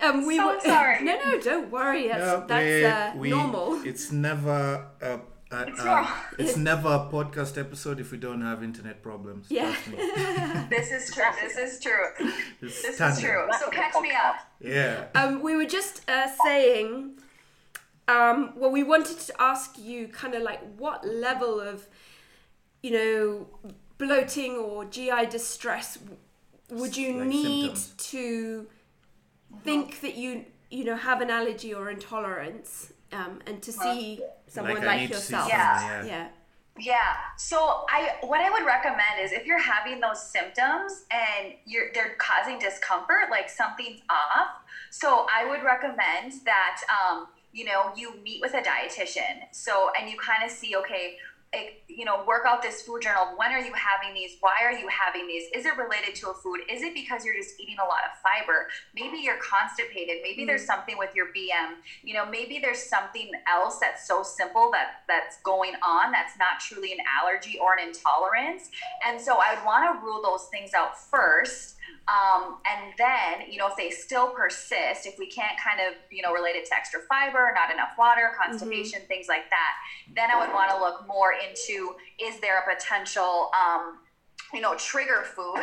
Um, we So were sorry. No, no, don't worry. That's No, that's we- uh, we- normal. It's never a, a, It's a- wrong. it's never a podcast episode if we don't have internet problems. Yeah. This is true. This is true. It's This is true. So catch me up. Yeah. Um, we were just uh, saying. Um, well, we wanted to ask you kind of like what level of, you know, bloating or GI distress would you Like need symptoms. to think that you you know have an allergy or intolerance, um, and to see someone Like, like, need to yourself. Yeah. yeah. Yeah. So I what I would recommend is if you're having those symptoms and you're they're causing discomfort, like something's off. So I would recommend that um, you know, you meet with a dietitian. So and you kind of see, okay, like, you know, work out this food journal. When are you having these? Why are you having these? Is it related to a food? Is it because you're just eating a lot of fiber? Maybe you're constipated. Maybe there's hmm. something with your BM. You know, maybe there's something else that's so simple that that's going on that's not truly an allergy or an intolerance. And so I would want to rule those things out first um, and then, you know, if they still persist, if we can't kind of, you know, relate it to extra fiber, not enough water, constipation, mm-hmm. things like that, then I would want to look more into is there a potential, um, you know, trigger food,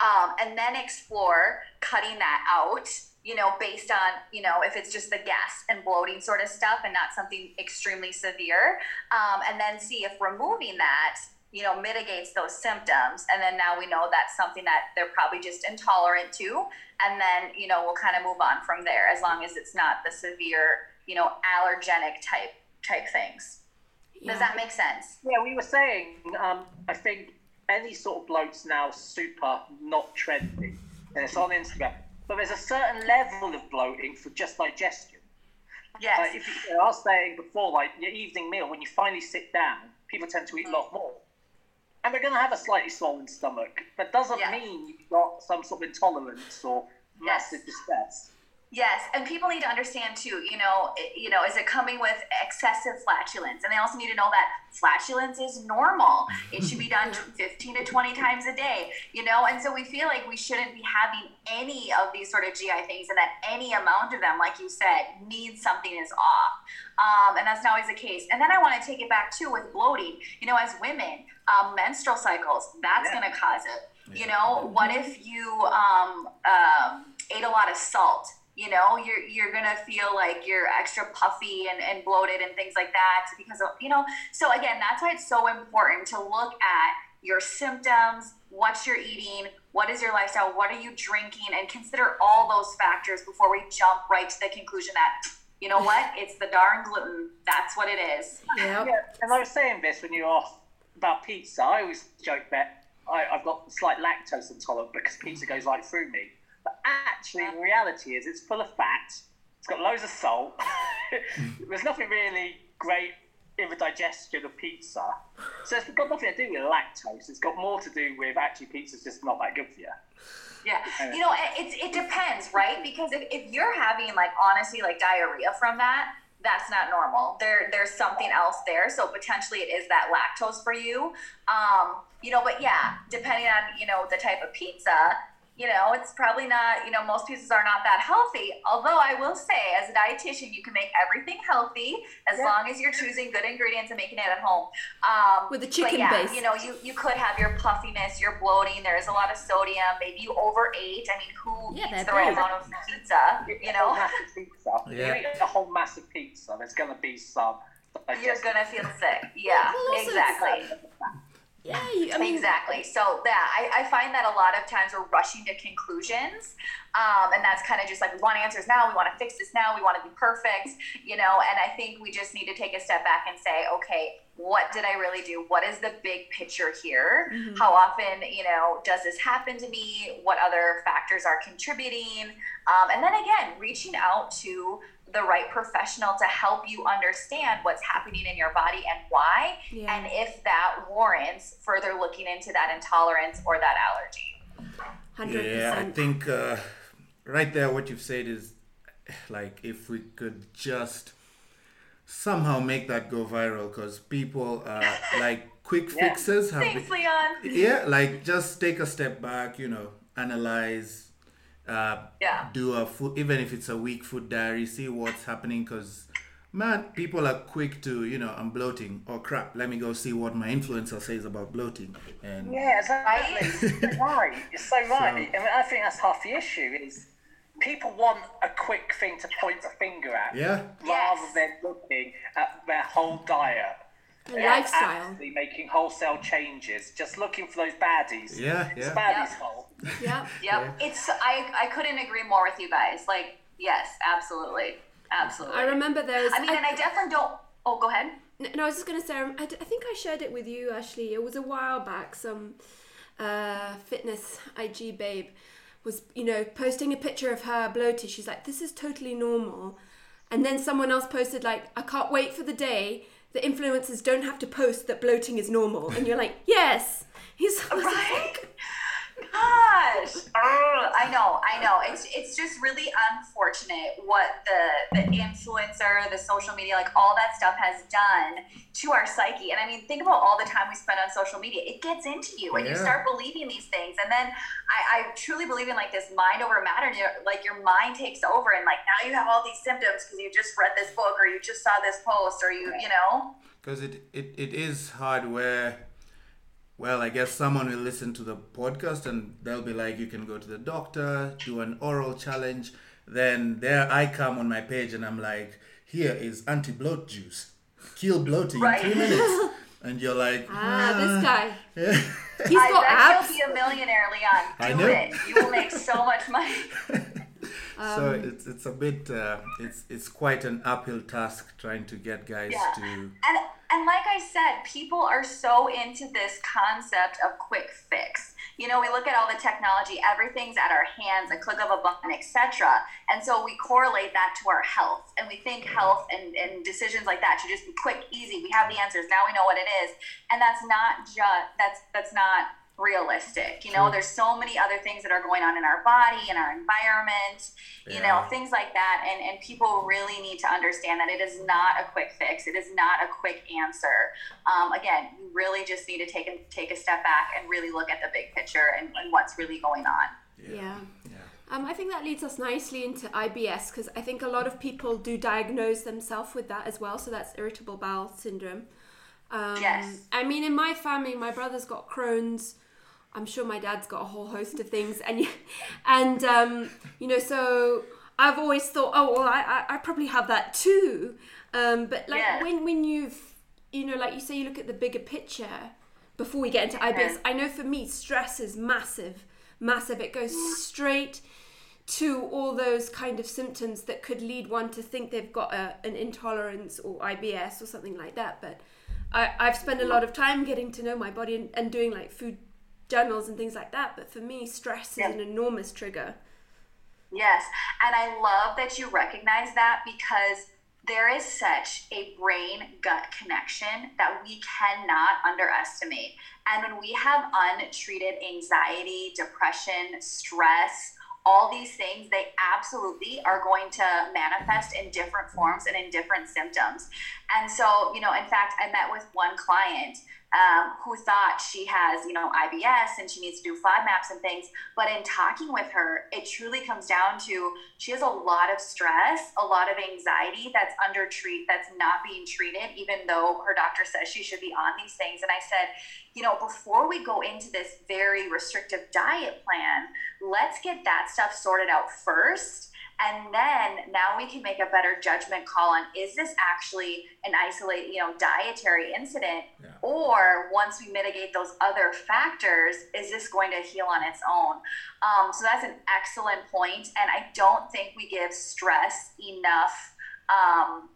um, and then explore cutting that out you know, based on, you know, if it's just the gas and bloating sort of stuff and not something extremely severe. Um, and then see if removing that you know, mitigates those symptoms. And then now we know that's something that they're probably just intolerant to. And then, you know, we'll kind of move on from there as long as it's not the severe, you know, allergenic type type things. Yeah. Does that make sense? Yeah, we were saying, um, I think any sort of bloat's now super not trendy. And it's on Instagram. But there's a certain level of bloating for just digestion. Yes. Like if you, I was saying before, like your evening meal, when you finally sit down, people tend to eat a lot more and they're going to have a slightly swollen stomach. That doesn't yeah. mean you've got some sort of intolerance or massive yes. distress. Yes, and people need to understand too. You know, you know, is it coming with excessive flatulence? And they also need to know that flatulence is normal. It should be done 15 to 20 times a day. You know, and so we feel like we shouldn't be having any of these sort of GI things, and that any amount of them, like you said, means something is off. Um, and that's not always the case. And then I want to take it back too with bloating. You know, as women, um, menstrual cycles, that's yeah. going to cause it. Yeah. You know, what if you um, um, ate a lot of salt? you know you're you're gonna feel like you're extra puffy and, and bloated and things like that because of you know so again that's why it's so important to look at your symptoms what you're eating what is your lifestyle what are you drinking and consider all those factors before we jump right to the conclusion that you know what it's the darn gluten that's what it is yep. yeah and i was saying this when you're off about pizza i always joke that I, i've got slight lactose intolerance because pizza goes right through me but actually, the reality is it's full of fat. It's got loads of salt. There's nothing really great in the digestion of pizza. So it's got nothing to do with lactose. It's got more to do with actually pizza's just not that good for you. Yeah, you know, it, it depends, right? Because if, if you're having like honestly like diarrhea from that, that's not normal. There, there's something else there. So potentially it is that lactose for you. Um, you know, but yeah, depending on you know the type of pizza, you know, it's probably not, you know, most pizzas are not that healthy. Although I will say, as a dietitian, you can make everything healthy as yeah. long as you're choosing good ingredients and making it at home. Um, With the chicken yeah, base. You know, you, you could have your puffiness, your bloating. There is a lot of sodium. Maybe you overate. I mean, who yeah, eats the right amount of pizza? You know? pizza. Yeah. You eat a whole massive pizza, there's going to be some. You're going to feel sick. Yeah, exactly. Yeah, I mean, exactly. So that I, I find that a lot of times we're rushing to conclusions, um, and that's kind of just like we want answers now. We want to fix this now. We want to be perfect, you know. And I think we just need to take a step back and say, okay, what did I really do? What is the big picture here? Mm-hmm. How often, you know, does this happen to me? What other factors are contributing? Um, and then again, reaching out to the right professional to help you understand what's happening in your body and why, yeah. and if that warrants further looking into that intolerance or that allergy. 100%. Yeah, I think uh, right there, what you've said is like if we could just somehow make that go viral because people are like quick yeah. fixes have Thanks, been, Leon. yeah like just take a step back you know analyze uh, yeah. do a food, even if it's a week food diary, see what's happening because man, people are quick to, you know, I'm bloating. Oh crap, let me go see what my influencer says about bloating. And yeah, exactly. right, you're so right. So, I, mean, I think that's half the issue is people want a quick thing to point a finger at, yeah, rather yes. than looking at their whole diet lifestyle. Actually making wholesale changes, just looking for those baddies. Yeah, yeah. It's baddies yep. hole. Yep. yep. Yeah. It's I I couldn't agree more with you guys. Like, yes, absolutely. Absolutely. I remember there was I mean, I, and I definitely don't Oh, go ahead. No, I was just going to say, I, I think I shared it with you, Ashley. It was a while back. Some uh, fitness IG babe was, you know, posting a picture of her bloated. She's like, this is totally normal. And then someone else posted, like, I can't wait for the day the influencers don't have to post that bloating is normal, and you're like, yes. He's Right. Gosh, Ugh, I know, I know. It's it's just really unfortunate what the the influencer, the social media, like all that stuff has done to our psyche. And I mean, think about all the time we spend on social media. It gets into you, and you start believing these things. And then I, I truly believe in like this mind over matter. And like your mind takes over, and like now you have all these symptoms because you just read this book, or you just saw this post, or you you know. because it, it, it is hard where well i guess someone will listen to the podcast and they'll be like you can go to the doctor do an oral challenge then there i come on my page and i'm like here is anti-bloat juice kill bloating Right. in three minutes and you're like ah, this guy. yeah. He's I got bet abs. you'll be a millionaire, Leon. I Do know. it. You will make so much money. so it's it's a bit uh, it's it's quite an uphill task trying to get guys Yeah. to And and like I said, people are so into this concept of quick fix. You know, we look at all the technology, everything's at our hands, a click of a button, etc. And so we correlate that to our health. And we think health and, and decisions like that should just be quick, easy. We have the answers. Now we know what it is. And that's not just that's that's not realistic. You know, True. there's so many other things that are going on in our body, in our environment, you know, things like that. And, and people really need to understand that it is not a quick fix. It is not a quick answer. Um, again, you really just need to take a, take a step back and really look at the big picture and, and what's really going on. Yeah. yeah Um, I think that leads us nicely into IBS because I think a lot of people do diagnose themselves with that as well. So that's irritable bowel syndrome. Um, Yes. I mean, in my family, my brother's got Crohn's. I'm sure my dad's got a whole host of things, and you- and um, you know, so I've always thought, oh well, I I, I probably have that too. Um, but like Yeah. when when you've you know, like you say, you look at the bigger picture before we get into IBS. I know for me, stress is massive, massive. It goes straight to all those kind of symptoms that could lead one to think they've got a, an intolerance or IBS or something like that. But I, I've spent a lot of time getting to know my body and, and doing like food journals and things like that. But for me, stress Yeah. is an enormous trigger. Yes, and I love that you recognize that because there is such a brain gut connection that we cannot underestimate. And when we have untreated anxiety, depression, stress, all these things, they absolutely are going to manifest in different forms and in different symptoms. And so, you know, in fact, I met with one client um, who thought she has, you know, IBS and she needs to do FODMAPs and things. But in talking with her, it truly comes down to she has a lot of stress, a lot of anxiety that's under treat, that's not being treated, even though her doctor says she should be on these things. And I said, you know, before we go into this very restrictive diet plan, let's get that stuff sorted out first. And then now we can make a better judgment call on is this actually an isolated, you know, dietary incident? Yeah. Or once we mitigate those other factors, is this going to heal on its own? Um, so that's an excellent point, and I don't think we give stress enough um,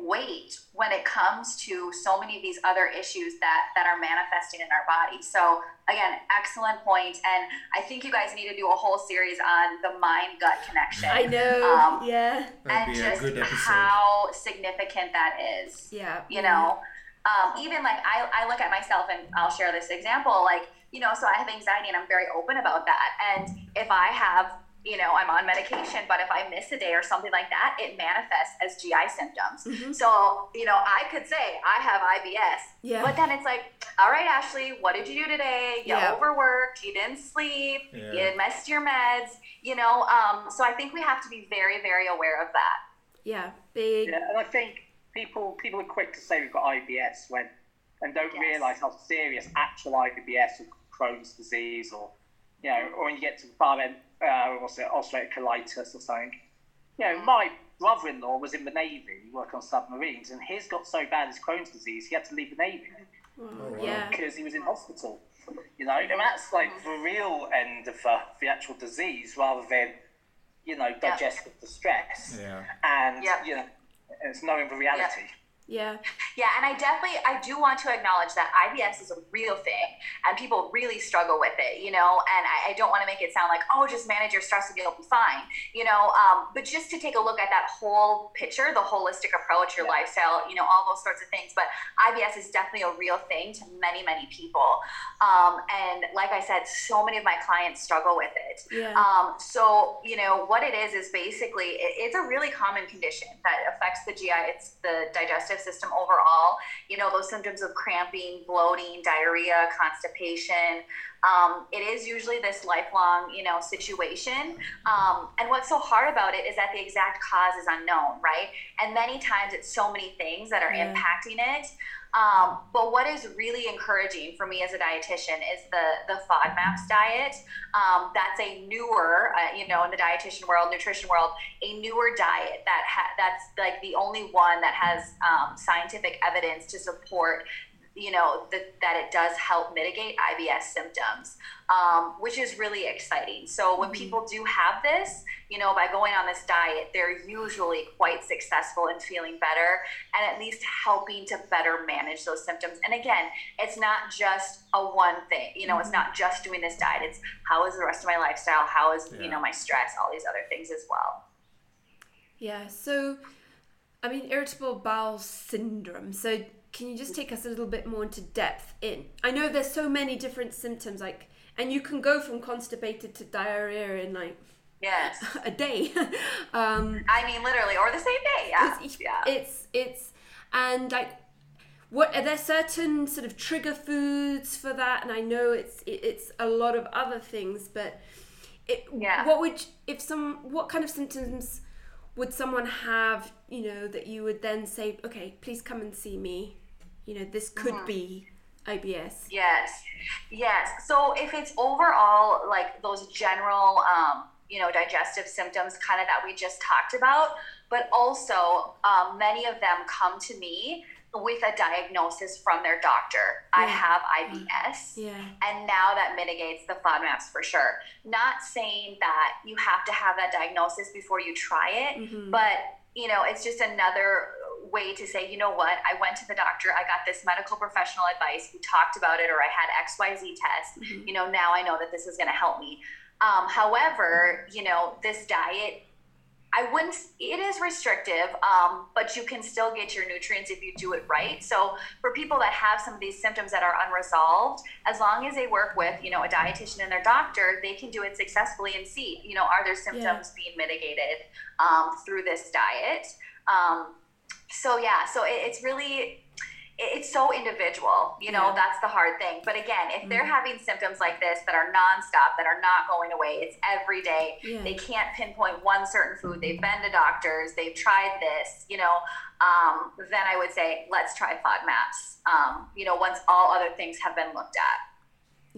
weight when it comes to so many of these other issues that that are manifesting in our body. So again, excellent point, and I think you guys need to do a whole series on the mind gut connection. I know. Um, yeah. That'd and be a just good episode. how significant that is Yeah. you know um, even like I, I look at myself and i'll share this example like you know so i have anxiety and i'm very open about that and if i have you know i'm on medication but if i miss a day or something like that it manifests as gi symptoms Mhm. so you know i could say i have ibs Yeah. but then it's like all right ashley what did you do today you Yeah. overworked you didn't sleep Yeah. you missed your meds you know um, so i think we have to be very very aware of that Yeah. Big. Yeah, and I think people people are quick to say we've got IBS when and don't Yes. realise how serious actual IBS or Crohn's disease or you know, or when you get to the far end, uh, what's it, ulcerative colitis or something. You know, my brother-in-law was in the Navy, working on submarines, and his got so bad as Crohn's disease, he had to leave the Navy Oh. Yeah. because he was in hospital. You know, and that's like the real end of uh, the actual disease rather than, you know, digestive distress Yeah. and Yep. you know, it's knowing the reality. Yeah. Yeah, Yeah, and I definitely I do want to acknowledge that IBS is a real thing and people really struggle with it, you know, and I, I don't want to make it sound like, oh, just manage your stress and you'll be fine, you know. Um, but just to take a look at that whole picture, the holistic approach, your yeah. lifestyle, you know, all those sorts of things. But IBS is definitely a real thing to many, many people. Um, and like I said, so many of my clients struggle with it. Yeah. Um, so, you know, what it is is basically it, it's a really common condition that affects the GI, it's the digestive digestive system overall. You know, those symptoms of cramping, bloating, diarrhea, constipation. Um, it is usually this lifelong, you know, situation. Um, and what's so hard about it is that the exact cause is unknown, right? And many times it's so many things that are yeah. impacting it. Um, but what is really encouraging for me as a dietitian is the the FODMAPs diet. Um, that's a newer, uh, you know, in the dietitian world, nutrition world, a newer diet that ha- that's like the only one that has um, scientific evidence to support you know that, that it does help mitigate IBS symptoms, um, which is really exciting. So when mm-hmm. people do have this, you know, by going on this diet, they're usually quite successful in feeling better and at least helping to better manage those symptoms. And again, it's not just a one thing. You know, mm-hmm. it's not just doing this diet. It's how is the rest of my lifestyle? How is yeah. you know my stress? All these other things as well. Yeah. So. I mean, irritable bowel syndrome. So, can you just take us a little bit more into depth in? I know there's so many different symptoms, like, and you can go from constipated to diarrhea in like yes a day. um, I mean, literally, or the same day. Yeah, it's, yeah. It's it's and like. What are there certain sort of trigger foods for that? And I know it's it, it's a lot of other things, but it, yeah. what would if some what kind of symptoms would someone have, you know, that you would then say, okay, please come and see me? You know, this could mm-hmm. be IBS. Yes, yes. So if it's overall like those general, um, you know, digestive symptoms, kind of that we just talked about, but also um, many of them come to me with a diagnosis from their doctor. Yeah. I have IBS. Yeah. And now that mitigates the FODMAPs for sure. Not saying that you have to have that diagnosis before you try it, mm-hmm. but you know, it's just another way to say, you know what, I went to the doctor, I got this medical professional advice, we talked about it, or I had XYZ test, mm-hmm. you know, now I know that this is going to help me. Um, however, you know, this diet I wouldn't. It is restrictive, um, but you can still get your nutrients if you do it right. So for people that have some of these symptoms that are unresolved, as long as they work with you know a dietitian and their doctor, they can do it successfully and see you know are their symptoms yeah. being mitigated um, through this diet. So yeah, so it, it's really it's so individual you know yeah. that's the hard thing but again if they're mm-hmm. having symptoms like this that are nonstop that are not going away it's every day yeah. they can't pinpoint one certain food they've been to doctors they've tried this you know um, then i would say let's try fodmaps um, you know once all other things have been looked at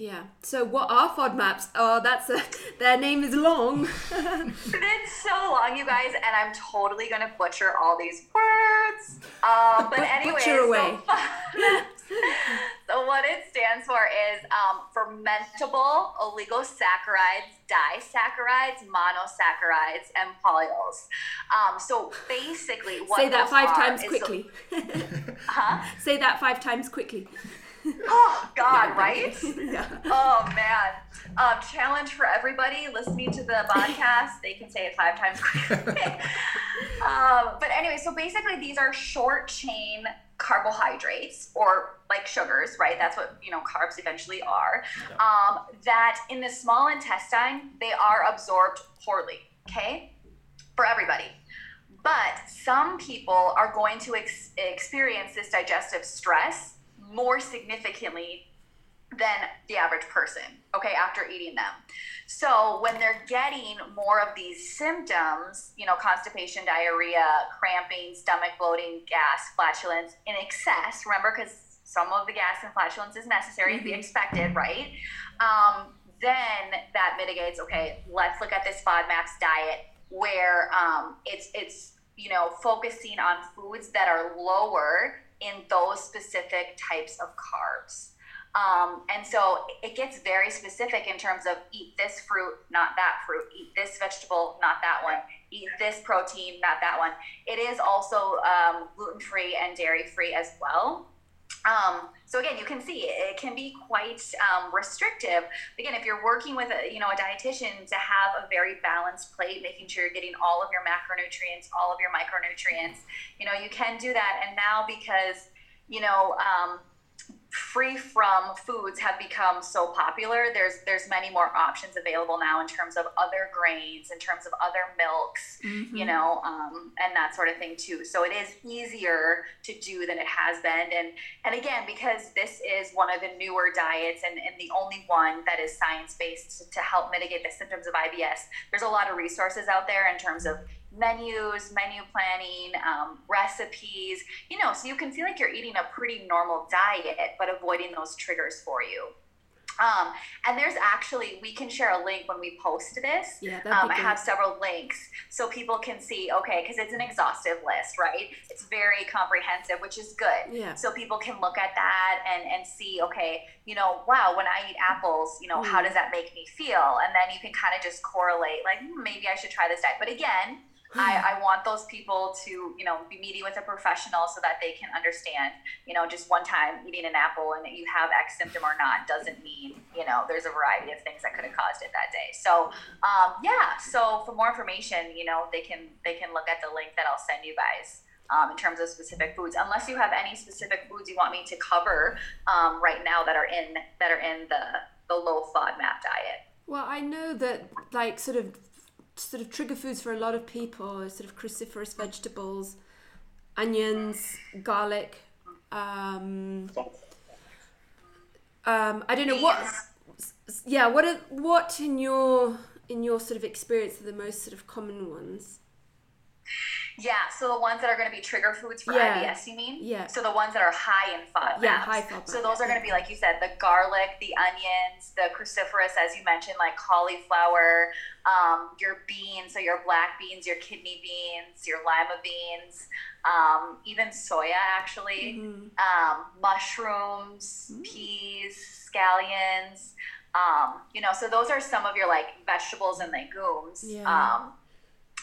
yeah. So what are FODMAPs? Oh, that's a, their name is long. it's so long, you guys, and I'm totally gonna butcher all these words. Um, but anyway, so, so, what it stands for is um, fermentable oligosaccharides, disaccharides, monosaccharides, and polyols. Um, so basically, what say that five times quickly. So, huh? Say that five times quickly oh God, right? yeah. Oh man. Um, challenge for everybody listening to the podcast. They can say it five times um, but anyway, so basically these are short chain carbohydrates or like sugars, right? That's what you know carbs eventually are. Yeah. Um, that in the small intestine they are absorbed poorly. Okay, for everybody. But some people are going to ex- experience this digestive stress more significantly than the average person, okay, after eating them. So when they're getting more of these symptoms, you know, constipation, diarrhea, cramping, stomach bloating, gas, flatulence in excess, remember, because some of the gas and flatulence is necessary mm-hmm. to be expected, right? Um, then that mitigates, okay, let's look at this FODMAPs diet where um, it's, it's, you know, focusing on foods that are lower in those specific types of carbs. Um, and so it gets very specific in terms of eat this fruit, not that fruit, eat this vegetable, not that one, eat this protein, not that one. It is also um, gluten free and dairy free as well. Um, so again, you can see it can be quite um, restrictive. Again, if you're working with a you know a dietitian to have a very balanced plate, making sure you're getting all of your macronutrients, all of your micronutrients, you know you can do that. And now because you know um, free from foods have become so popular there's there's many more options available now in terms of other grains in terms of other milks mm-hmm. you know um, and that sort of thing too so it is easier to do than it has been and and again because this is one of the newer diets and, and the only one that is science based to, to help mitigate the symptoms of ibs there's a lot of resources out there in terms of menus, menu planning, um, recipes, you know, so you can feel like you're eating a pretty normal diet, but avoiding those triggers for you. Um, and there's actually, we can share a link when we post this. Yeah, um, I have several links so people can see, okay, because it's an exhaustive list, right? It's very comprehensive, which is good. Yeah. So people can look at that and, and see, okay, you know, wow, when I eat apples, you know, mm. how does that make me feel? And then you can kind of just correlate, like, hmm, maybe I should try this diet. But again, I, I want those people to, you know, be meeting with a professional so that they can understand, you know, just one time eating an apple and you have X symptom or not doesn't mean, you know, there's a variety of things that could have caused it that day. So, um, yeah. So for more information, you know, they can they can look at the link that I'll send you guys. Um, in terms of specific foods, unless you have any specific foods you want me to cover um, right now that are in that are in the the low FODMAP diet. Well, I know that like sort of sort of trigger foods for a lot of people sort of cruciferous vegetables, onions, garlic. Um, um, I don't know what. Yeah, what are what in your in your sort of experience are the most sort of common ones? Yeah, so the ones that are going to be trigger foods for yeah. IBS, you mean? Yeah. So the ones that are high in FODMAPs. Yeah, high FODMAPs. So those are going to be, like you said, the garlic, the onions, the cruciferous, as you mentioned, like cauliflower, um, your beans, so your black beans, your kidney beans, your lima beans, um, even soya, actually, mm-hmm. um, mushrooms, mm-hmm. peas, scallions. Um, you know, so those are some of your like vegetables and legumes. Yeah.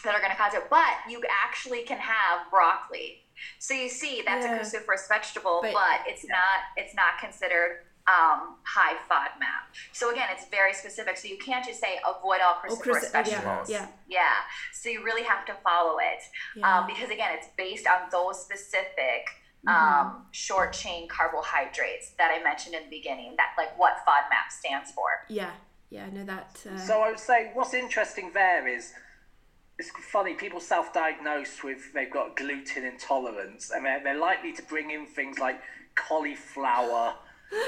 That are going to cause it. But you actually can have broccoli. So you see, that's yeah. a cruciferous vegetable, but, but it's yeah. not it's not considered um, high FODMAP. So again, it's very specific. So you can't just say avoid all cruciferous oh, vegetables. Yeah, yeah. Yeah. So you really have to follow it yeah. um, because again, it's based on those specific mm-hmm. um, short chain carbohydrates that I mentioned in the beginning. That like what FODMAP stands for. Yeah. Yeah. I know that. Uh... So I would say what's interesting there is it's funny people self-diagnose with they've got gluten intolerance and they're, they're likely to bring in things like cauliflower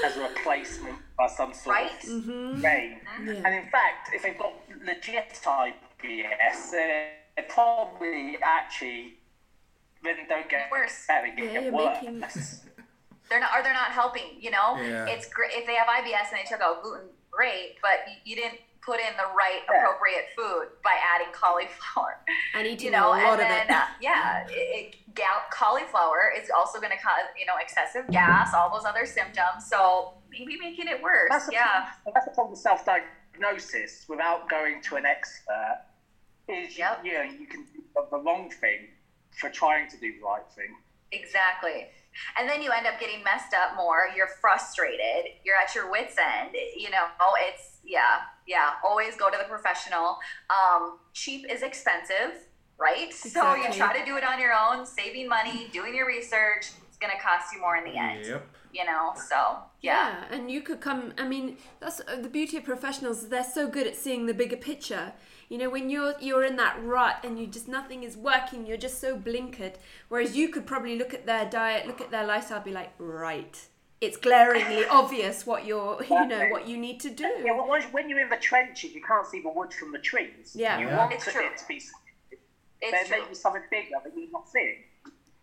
as a replacement for some sort right? of mm-hmm. grain yeah. and in fact if they've got legit IBS they're probably actually then don't get worse better, yeah, get worse. Making... they're not or they're not helping you know yeah. it's great if they have IBS and they took out gluten great but you didn't put in the right appropriate food by adding cauliflower. And eating you know, a lot and then, of it. Uh, yeah, it, it, gal- cauliflower is also going to cause you know excessive gas, all those other symptoms. So maybe making it worse. That's yeah, that's the problem with self-diagnosis without going to an expert. Is yep. you know you can do the wrong thing for trying to do the right thing. Exactly. And then you end up getting messed up more. You're frustrated. You're at your wits' end. You know, oh it's yeah, yeah. Always go to the professional. Um, cheap is expensive, right? Exactly. So you try to do it on your own, saving money, doing your research. It's going to cost you more in the end. Yep. You know, so yeah. yeah. and you could come. I mean, that's uh, the beauty of professionals. They're so good at seeing the bigger picture. You know, when you're you're in that rut and you just nothing is working, you're just so blinkered. Whereas you could probably look at their diet, look at their lifestyle, be like, right, it's glaringly obvious what you're you know what you need to do. Yeah well, when you're in the trenches you can't see the wood from the trees. Yeah. You yeah. want it's to, true. it to be it's there may be something bigger that you're not seeing.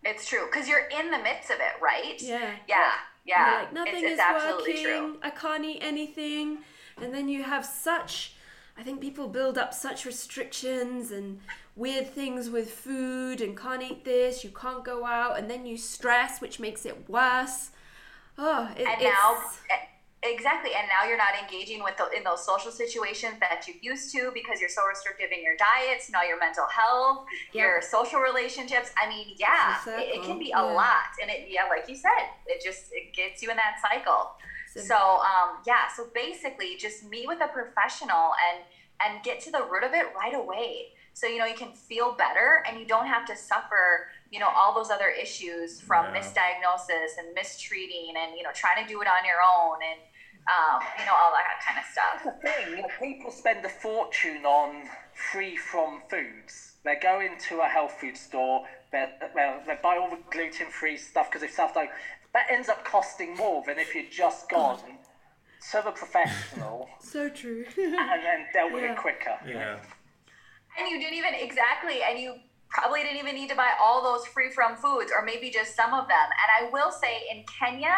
It's true because you're in the midst of it right? Yeah. Yeah yeah. Like nothing it's, is working true. i can't eat anything. And then you have such i think people build up such restrictions and weird things with food and can't eat this you can't go out and then you stress which makes it worse Oh, it, and now Exactly, and now you're not engaging with the, in those social situations that you used to because you're so restrictive in your diets. Now your mental health, your social relationships. I mean, yeah, it, it can be yeah. a lot, and it yeah, like you said, it just it gets you in that cycle. So- So um, yeah, so basically, just meet with a professional and and get to the root of it right away. So you know you can feel better, and you don't have to suffer you know all those other issues from Yeah. misdiagnosis and mistreating, and you know trying to do it on your own, and um, you know all that kind of stuff. the thing. You know, people spend a fortune on free from foods. They go into a health food store. They well, they buy all the gluten free stuff because if stuff like that ends up costing more than if you'd just gone to the professional So true. and then dealt with Yeah. it quicker. Yeah. And you didn't even exactly, and you probably didn't even need to buy all those free from foods, or maybe just some of them. And I will say, in Kenya,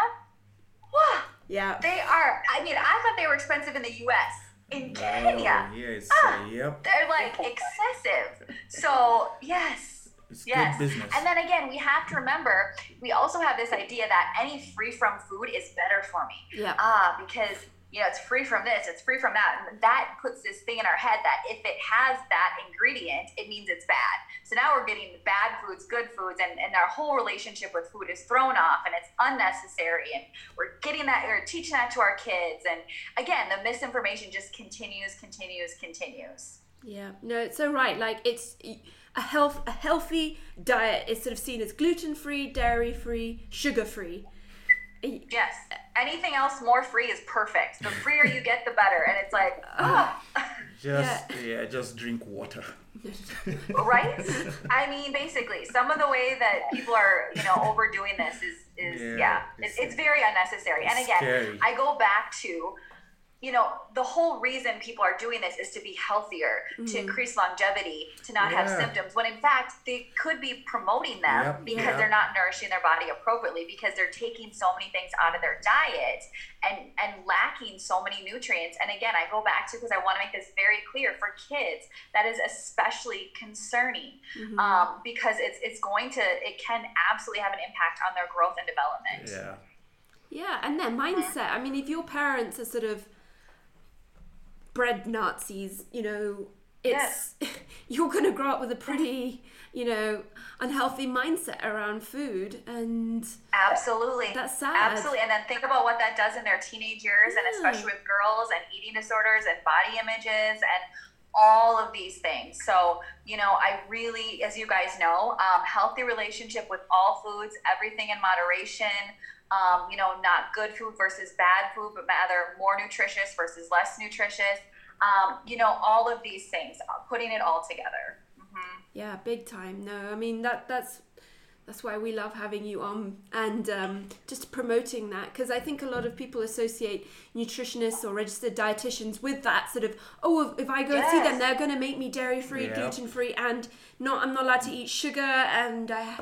whew, yeah. they are. I mean, I thought they were expensive in the U.S. In Kenya, Oh, yes. Ah. yep. they're like excessive. So yes. It's Yes. good business. And then again, we have to remember we also have this idea that any free from food is better for me. Yeah. Ah, because you know it's free from this, it's free from that, and that puts this thing in our head that if it has that ingredient, it means it's bad. So now we're getting bad foods, good foods, and, and our whole relationship with food is thrown off, and it's unnecessary, and we're getting that, we're teaching that to our kids, and again, the misinformation just continues, continues, continues. Yeah, no, it's so right. Like it's a health, a healthy diet is sort of seen as gluten free, dairy free, sugar free. Yes. Anything else more free is perfect. The freer you get, the better. And it's like, oh, just yeah. just drink water. right? I mean, basically, some of the way that people are, you know, overdoing this is, is Yeah, yeah, it's- it's, it's very unnecessary. And again, scary. I go back to, you know, the whole reason people are doing this is to be healthier, to mm-hmm. increase longevity, to not have symptoms. When in fact, they could be promoting them Yep, because yep. they're not nourishing their body appropriately because they're taking so many things out of their diet and and lacking so many nutrients. And again, I go back to because I want to make this very clear for kids. That is especially concerning mm-hmm. um, because it's it's going to it can absolutely have an impact on their growth and development. Yeah. Yeah, and their mm-hmm. mindset. I mean, if your parents are sort of bred Nazis, you know, it's you're going to grow up with a pretty, you know, unhealthy mindset around food, and Absolutely. That's sad. Absolutely. And then think about what that does in their teenage years, and especially with girls and eating disorders and body images and all of these things. So, you know, I really, as you guys know, um, healthy relationship with all foods, everything in moderation. Um, you know, not good food versus bad food, but rather more nutritious versus less nutritious. Um, you know, all of these things, uh, putting it all together. hmm yeah, big time. No, I mean that that's that's why we love having you on and um, just promoting that because I think a lot of people associate nutritionists or registered dietitians with that sort of oh if I go and see them they're going to make me dairy free, Yeah. gluten free, and not I'm not allowed to eat sugar and I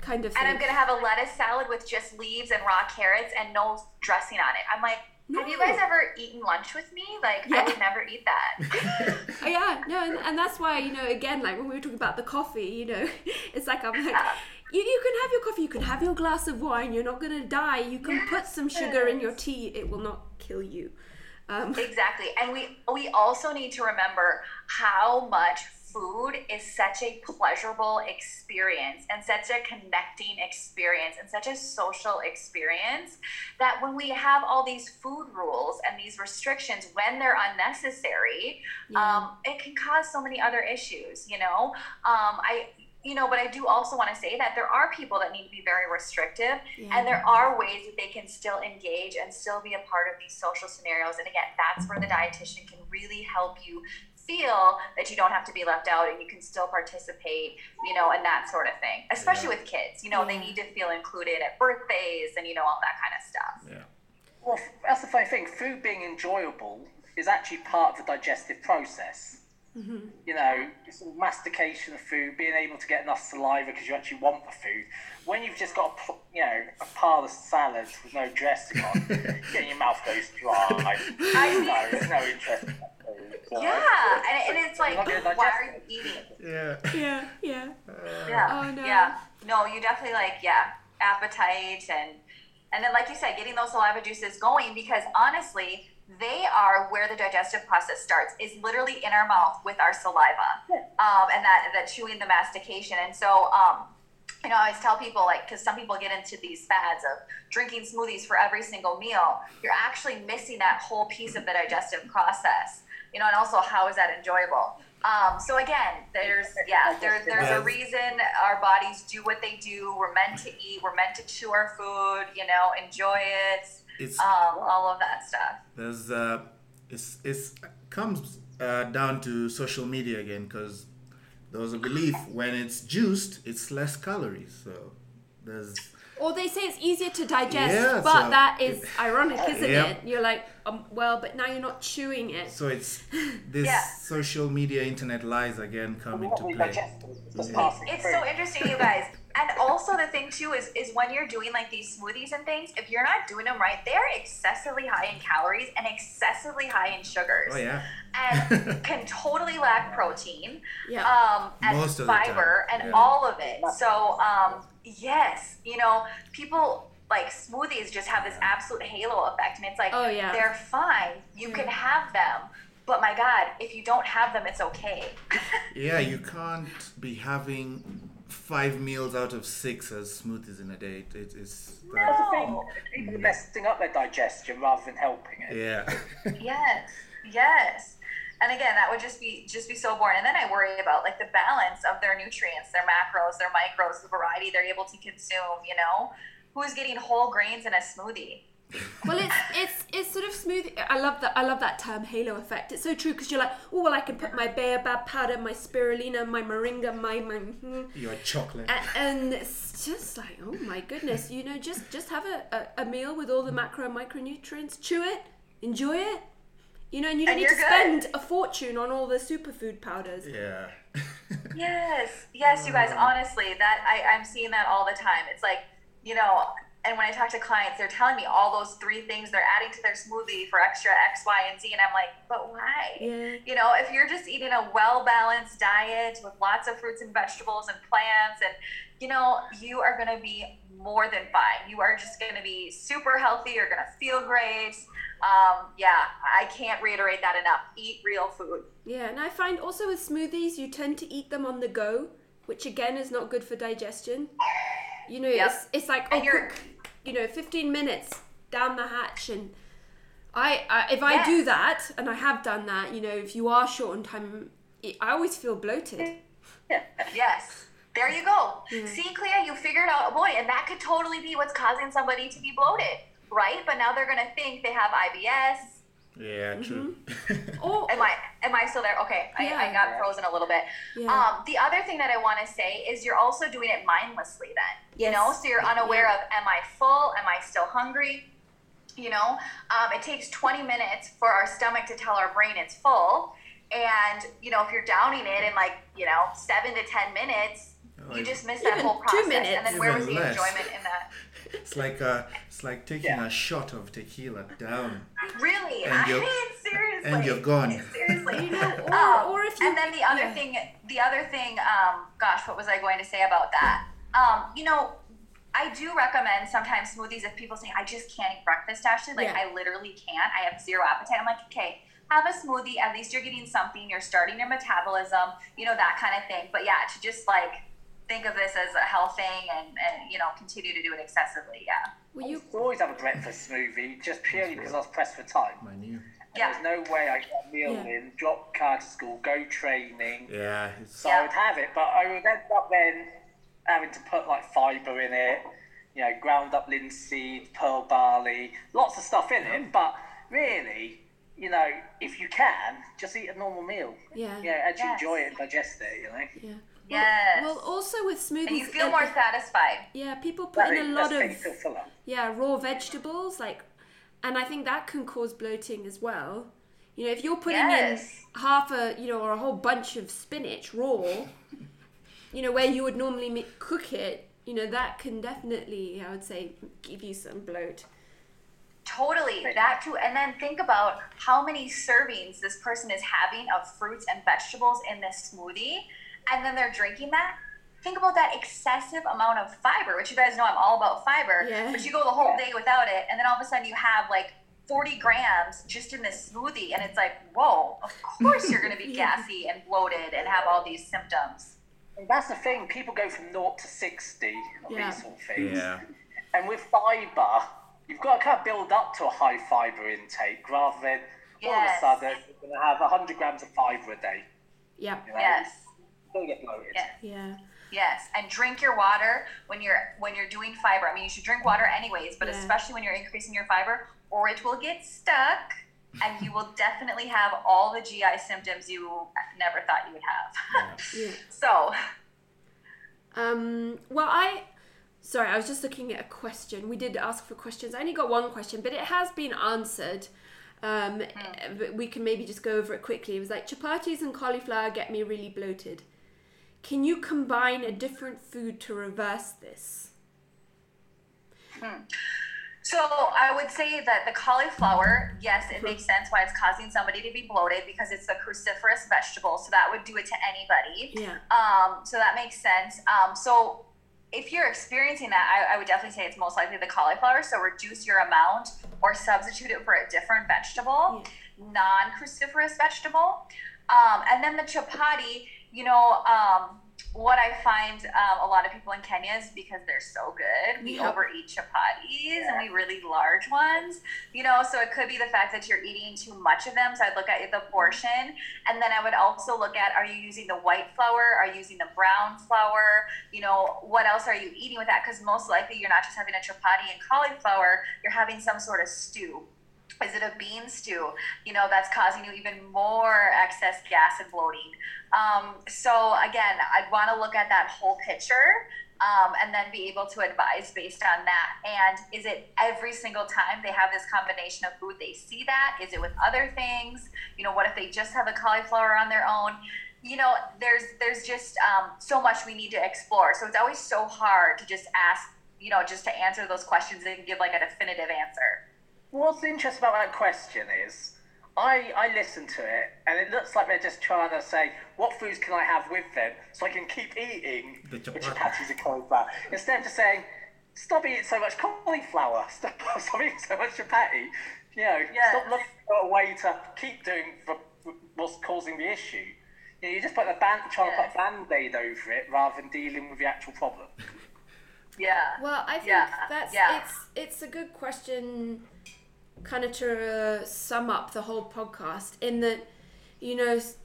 kind of And I'm gonna have a lettuce salad with just leaves and raw carrots and no dressing on it. I'm like, have you guys ever eaten lunch with me? Like, Yeah. I would never eat that. Oh, yeah, no, and, and that's why you know again, like when we were talking about the coffee, you know, it's like I'm like, you, you can have your coffee, you can have your glass of wine, you're not gonna die. You can put some sugar in your tea, it will not kill you. Um, exactly. And we we also need to remember how much food is such a pleasurable experience and such a connecting experience and such a social experience that when we have all these food rules and these restrictions when they're unnecessary Yeah. um, it can cause so many other issues you know um, i you know but i do also want to say that there are people that need to be very restrictive Yeah. and there are ways that they can still engage and still be a part of these social scenarios and again that's where the dietitian can really help you feel that you don't have to be left out and you can still participate you know and that sort of thing especially Yeah. with kids you know they need to feel included at birthdays and you know all that kind of stuff Yeah. Well, that's the funny thing. Food being enjoyable is actually part of the digestive process. Mm-hmm. You know, it's a mastication of food, being able to get enough saliva because you actually want the food. When you've just got a, you know, a pile of salads with no dressing on, yeah, your mouth goes dry. I mean- no, there's no interest. in so- yeah and, and it's like You're not gonna why are you eating Yeah. yeah, yeah. Uh, yeah. Oh, no. Yeah. No, you definitely like yeah, appetite and And then, like you said, getting those saliva juices going because honestly, they are where the digestive process starts. Is literally in our mouth with our saliva, um, and that that chewing, the mastication. And so, um, you know, I always tell people like because some people get into these fads of drinking smoothies for every single meal. You're actually missing that whole piece of the digestive process. You know, and also how is that enjoyable? Um, so again, there's yeah, there, there's a reason our bodies do what they do. We're meant to eat. We're meant to chew our food. You know, enjoy it. It's Um, all of that stuff. there's uh, it's it's comes uh, down to social media again because there was a belief when it's juiced, it's less calories. So there's Or they say it's easier to digest, Yeah, but so- that is ironic, isn't Yep. it? You're like, um, well, but now you're not chewing it. so it's this Yeah. social media internet lies again come into play. digestible, it's just Yeah. passing It's so interesting, you guys. And also the thing too is is when you're doing like these smoothies and things, if you're not doing them right, they're excessively high in calories and excessively high in sugars. Oh yeah. And can totally lack protein. Yeah. um, and Most of the time, fiber and yeah. all of it. So, um, yes, you know, people like smoothies just have this absolute halo effect, and it's like Oh, yeah. they're fine. You can have them, but my God, if you don't have them, it's okay. Yeah, you can't be having five meals out of six as smoothies in a day. It, it, it's That's the mm. thing. People are messing up their digestion rather than helping it. yeah. yes, yes. And again, that would just be just be so boring. And then I worry about like the balance of their nutrients, their macros, their micros, the variety they're able to consume. You know, who's getting whole grains in a smoothie? Well, it's it's it's sort of smooth. I love that. I love that term, halo effect. It's so true because you're like, oh well, I can put my baobab powder, my spirulina, my moringa, my my, hmm, Your chocolate. and, and it's just like, oh my goodness, you know, just just have a, a, a meal with all the macro and micronutrients, chew it, enjoy it, you know, and you don't And need to good. spend a fortune on all the superfood powders. Yeah. Yes, yes, you guys. Honestly, that I, I'm seeing that all the time. It's like, you know, and when I talk to clients, they're telling me all those three things they're adding to their smoothie for extra X, Y, and Z, and I'm like, but why? Yeah. You know, if you're just eating a well balanced diet with lots of fruits and vegetables and plants, and you know, you are going to be more than fine. You are just going to be super healthy. You're going to feel great. Um, yeah, I can't reiterate that enough. Eat real food. Yeah, and I find also with smoothies, you tend to eat them on the go, which again is not good for digestion. You know, Yep. it's it's like oh, you're- quick, you know, fifteen minutes down the hatch, and I, I if I Yes. do that, and I have done that, you know, if you are short on time, I always feel bloated. Yeah. Yes. There you go. See, Clea, you figured out, boy, and that could totally be what's causing somebody to be bloated, right? But now they're going to think they have IBS. Yeah, true. Oh, Am I am I still there? Okay, I, I Yeah. got frozen a little bit. Yeah. Um, the other thing that I want to say is you're also doing it mindlessly then. yes. You know, so you're unaware of am I full? Am I still hungry? You know, um, it takes 20 minutes for our stomach to tell our brain it's full. And, you know, if you're downing it in like, you know, seven to 10 minutes, Oh, you just miss that Even whole two process. minutes. And then where was Even the enjoyment in that? it's like uh it's like taking Yeah. a shot of tequila down. Really? And I you're- mean, seriously. and you're gone. Seriously. you know, or, Um, or if you and then the other yeah. thing, the other thing, um, gosh, what was I going to say about that? Um, you know, I do recommend sometimes smoothies if people say I just can't eat breakfast. Ashley, like Yeah. I literally can't. I have zero appetite. I'm like, okay, have a smoothie. At least you're getting something. You're starting your metabolism. You know that kind of thing. But yeah, to just like think of this as a health thing and and you know continue to do it excessively. Yeah. Well, I you used to always have a breakfast smoothie just purely because I was pressed for time. My new. Yeah. There's no way I get a meal Yeah. in, drop car to school, go training. Yeah, So Yeah. I would have it, but I would end up then having to put like fibre in it, you know, ground up linseed, pearl barley, lots of stuff in it. But really, you know, if you can, just eat a normal meal. yeah You know, actually Yes. enjoy it and digest it, you know. yeah. Yes. Well, also with smoothies, and you feel uh, more satisfied. yeah, people put in a lot of you yeah raw vegetables like and i think that can cause bloating as well you know if you're putting Yes. in half a you know or a whole bunch of spinach raw you know where you would normally mi- cook it you know that can definitely i would say give you some bloat Totally, that too. And then think about how many servings this person is having of fruits and vegetables in this smoothie, and then they're drinking that. think about that excessive amount of fiber, which you guys know I'm all about fiber. Yeah. But you go the whole day without it, and then all of a sudden you have like 40 grams just in this smoothie, and it's like, whoa, of course you're going to be Yeah. gassy and bloated and have all these symptoms. And that's the thing. People go from naught to sixty of Yeah. these sort of things. Yeah. And with fibre, you've got to kind of build up to a high fibre intake rather than all of a sudden you're going to have 100 grams of fibre a day. Yeah. You know? Yes. You'll get bloated. Yes. Yeah. Yes, and drink your water when you're when you're doing fiber. I mean, you should drink water anyways, but Yeah. especially when you're increasing your fiber, or it will get stuck, and you will definitely have all the GI symptoms you never thought you would have. Yeah. so, Um, well, I. Sorry, I was just looking at a question. We did ask for questions. I only got one question, but it has been answered. Um, but we can maybe just go over it quickly. It was like chapatis and cauliflower get me really bloated. Can you combine a different food to reverse this? so I would say that the cauliflower, yes, it makes sense why it's causing somebody to be bloated because it's a cruciferous vegetable, so that would do it to anybody. Yeah. Um, so that makes sense. Um, so if you're experiencing that, I, I would definitely say it's most likely the cauliflower. So reduce your amount or substitute it for a different vegetable, non-cruciferous vegetable. Um, and then the chapati, you know, um, what I find um, a lot of people in Kenya is because they're so good, we Yeah. overeat chapatis and we really large ones, you know. So it could be the fact that you're eating too much of them. So I'd look at the portion, and then I would also look at are you using the white flour, are you using the brown flour, you know, what else are you eating with that? Because most likely you're not just having a chapati and cauliflower, you're having some sort of stew. Is it a bean stew? You know, that's causing you even more excess gas and bloating. Um, so again, I'd want to look at that whole picture um, and then be able to advise based on that. And is it every single time they have this combination of food they see that? Is it with other things? You know, what if they just have a cauliflower on their own? You know, there's there's just um, so much we need to explore. So it's always so hard to just ask, you know, just to answer those questions and give like a definitive answer. What's interesting about that question is, I, I listen to it and it looks like they're just trying to say, what foods can I have with them so I can keep eating The the chapati. chapatis and cauliflower? Instead of just saying, stop eating so much cauliflower, stop, stop eating so much chapati. You know, Yes. stop looking for a way to keep doing the, what's causing the issue. You know, you just put a band, trying to put a band-aid over it rather than dealing with the actual problem. Yeah. Well, I think Yeah, that's yeah. it's it's a good question, kind of to uh, sum up the whole podcast. In that, you know, s-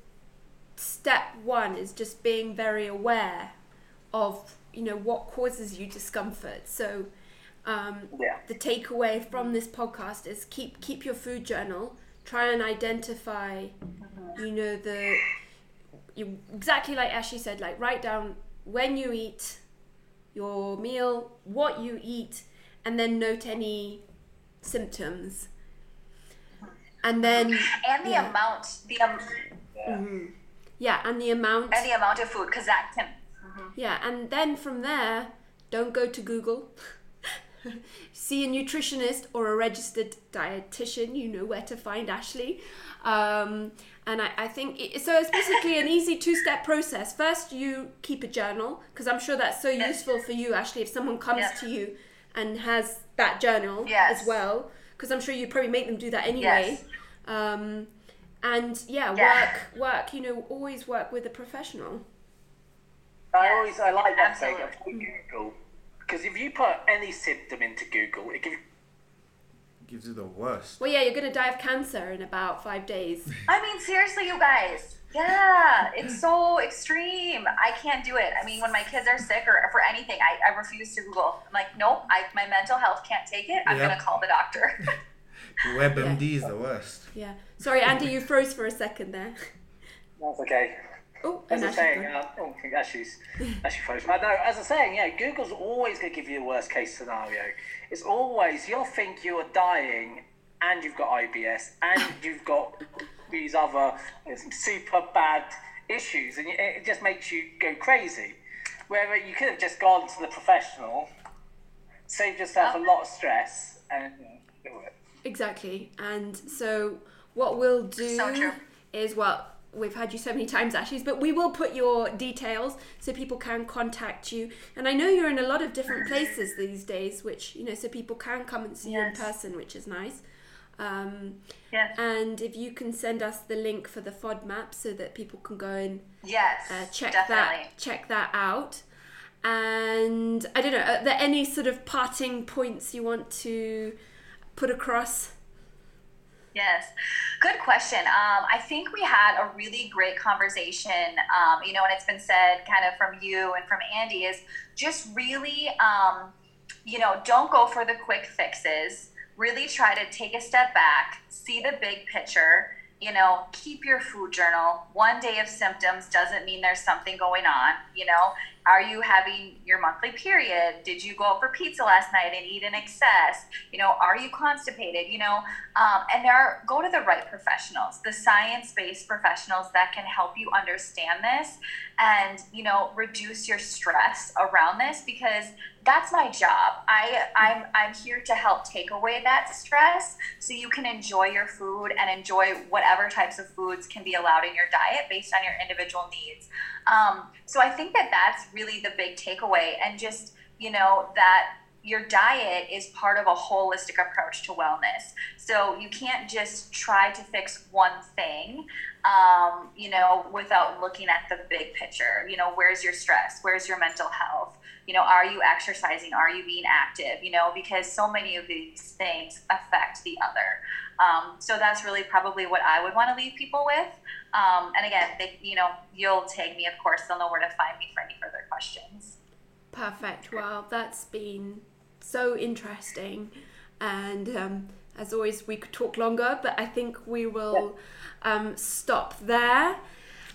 step one is just being very aware of you know what causes you discomfort. So, um, Yeah. the takeaway from this podcast is keep keep your food journal. Try and identify, you know, the you exactly like Ashley said. Like write down when you eat your meal, what you eat, and then note any symptoms. And then And the Yeah. amount, the um, yeah, and the amount. and the amount of food, because that can. Yeah, and then from there, don't go to Google. See a nutritionist or a registered dietitian. You know where to find Ashley. Um, and I, I think it, so. It's basically an easy two-step process. First, you keep a journal because I'm sure that's so useful for you, Ashley. If someone comes Yeah. to you and has that journal Yes. as well, because I'm sure you probably make them do that anyway. Yes. Um, and yeah, Yeah. work, work. You know, always work with a professional. I always I like that thing absolutely. of Google because if you put any symptom into Google, it gives Gives you the worst. Well, yeah, you're gonna die of cancer in about five days. I mean, seriously, you guys. Yeah, it's so extreme. I can't do it. I mean, when my kids are sick or for anything, I, I refuse to Google. I'm like, nope, I, my mental health can't take it. I'm Yeah. going to call the doctor. WebMD is the worst. Yeah. Sorry, Andy, you froze for a second there. that's okay. Oh, As and I'm saying, uh, oh, I think Ashley's Ashley froze. I know. As I'm saying, yeah, Google's always going to give you the worst case scenario. It's always you'll think you are dying, and you've got IBS, and you've got these other super bad issues, and it just makes you go crazy. Where you could have just gone to the professional, saved yourself a oh. lot of stress, and do it. Exactly. And so what we'll do So is well we've had you so many times, Ashley, but we will put your details so people can contact you. And I know you're in a lot of different places these days, which, you know, so people can come and see Yes. you in person, which is nice. Um, Yes. and if you can send us the link for the FODMAP so that people can go and Yes. uh, check definitely. that check that out. And I don't know, are there any sort of parting points you want to put across? Yes, good question. Um, I think we had a really great conversation. Um, you know, and it's been said kind of from you and from Andy is just really, um, you know, don't go for the quick fixes. Really try to take a step back, see the big picture. You know, keep your food journal. One day of symptoms doesn't mean there's something going on. You know, are you having your monthly period? Did you go out for pizza last night and eat in excess? You know, are you constipated? You know, um, and there are go to the right professionals, the science-based professionals that can help you understand this and you know reduce your stress around this because that's my job. I I'm I'm here to help take away that stress so you can enjoy your food and enjoy whatever types of foods can be allowed in your diet based on your individual needs. Um, so I think that that's really the big takeaway, and just you know that your diet is part of a holistic approach to wellness. So you can't just try to fix one thing, um, you know, without looking at the big picture. You know, where's your stress? Where's your mental health? You know, are you exercising? Are you being active? You know, because so many of these things affect the other. Um, so that's really probably what I would want to leave people with. Um, and again, they, you know, you'll tag me, of course. They'll know where to find me for any further questions. Perfect. Well, that's been so interesting. And um, as always, we could talk longer, but I think we will um, stop there.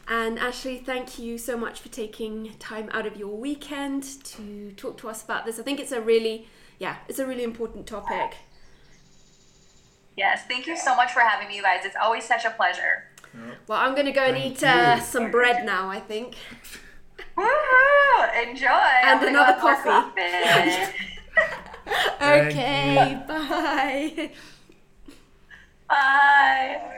And Ashley, thank you so much for taking time out of your weekend to talk to us about this. I think it's a really, yeah, it's a really important topic. Yes, thank you so much for having me, you guys. It's always such a pleasure. Well, I'm going to go and eat uh, some bread now, I think. Woohoo! Enjoy. I'm another go have more coffee. coffee. Okay, bye. Bye.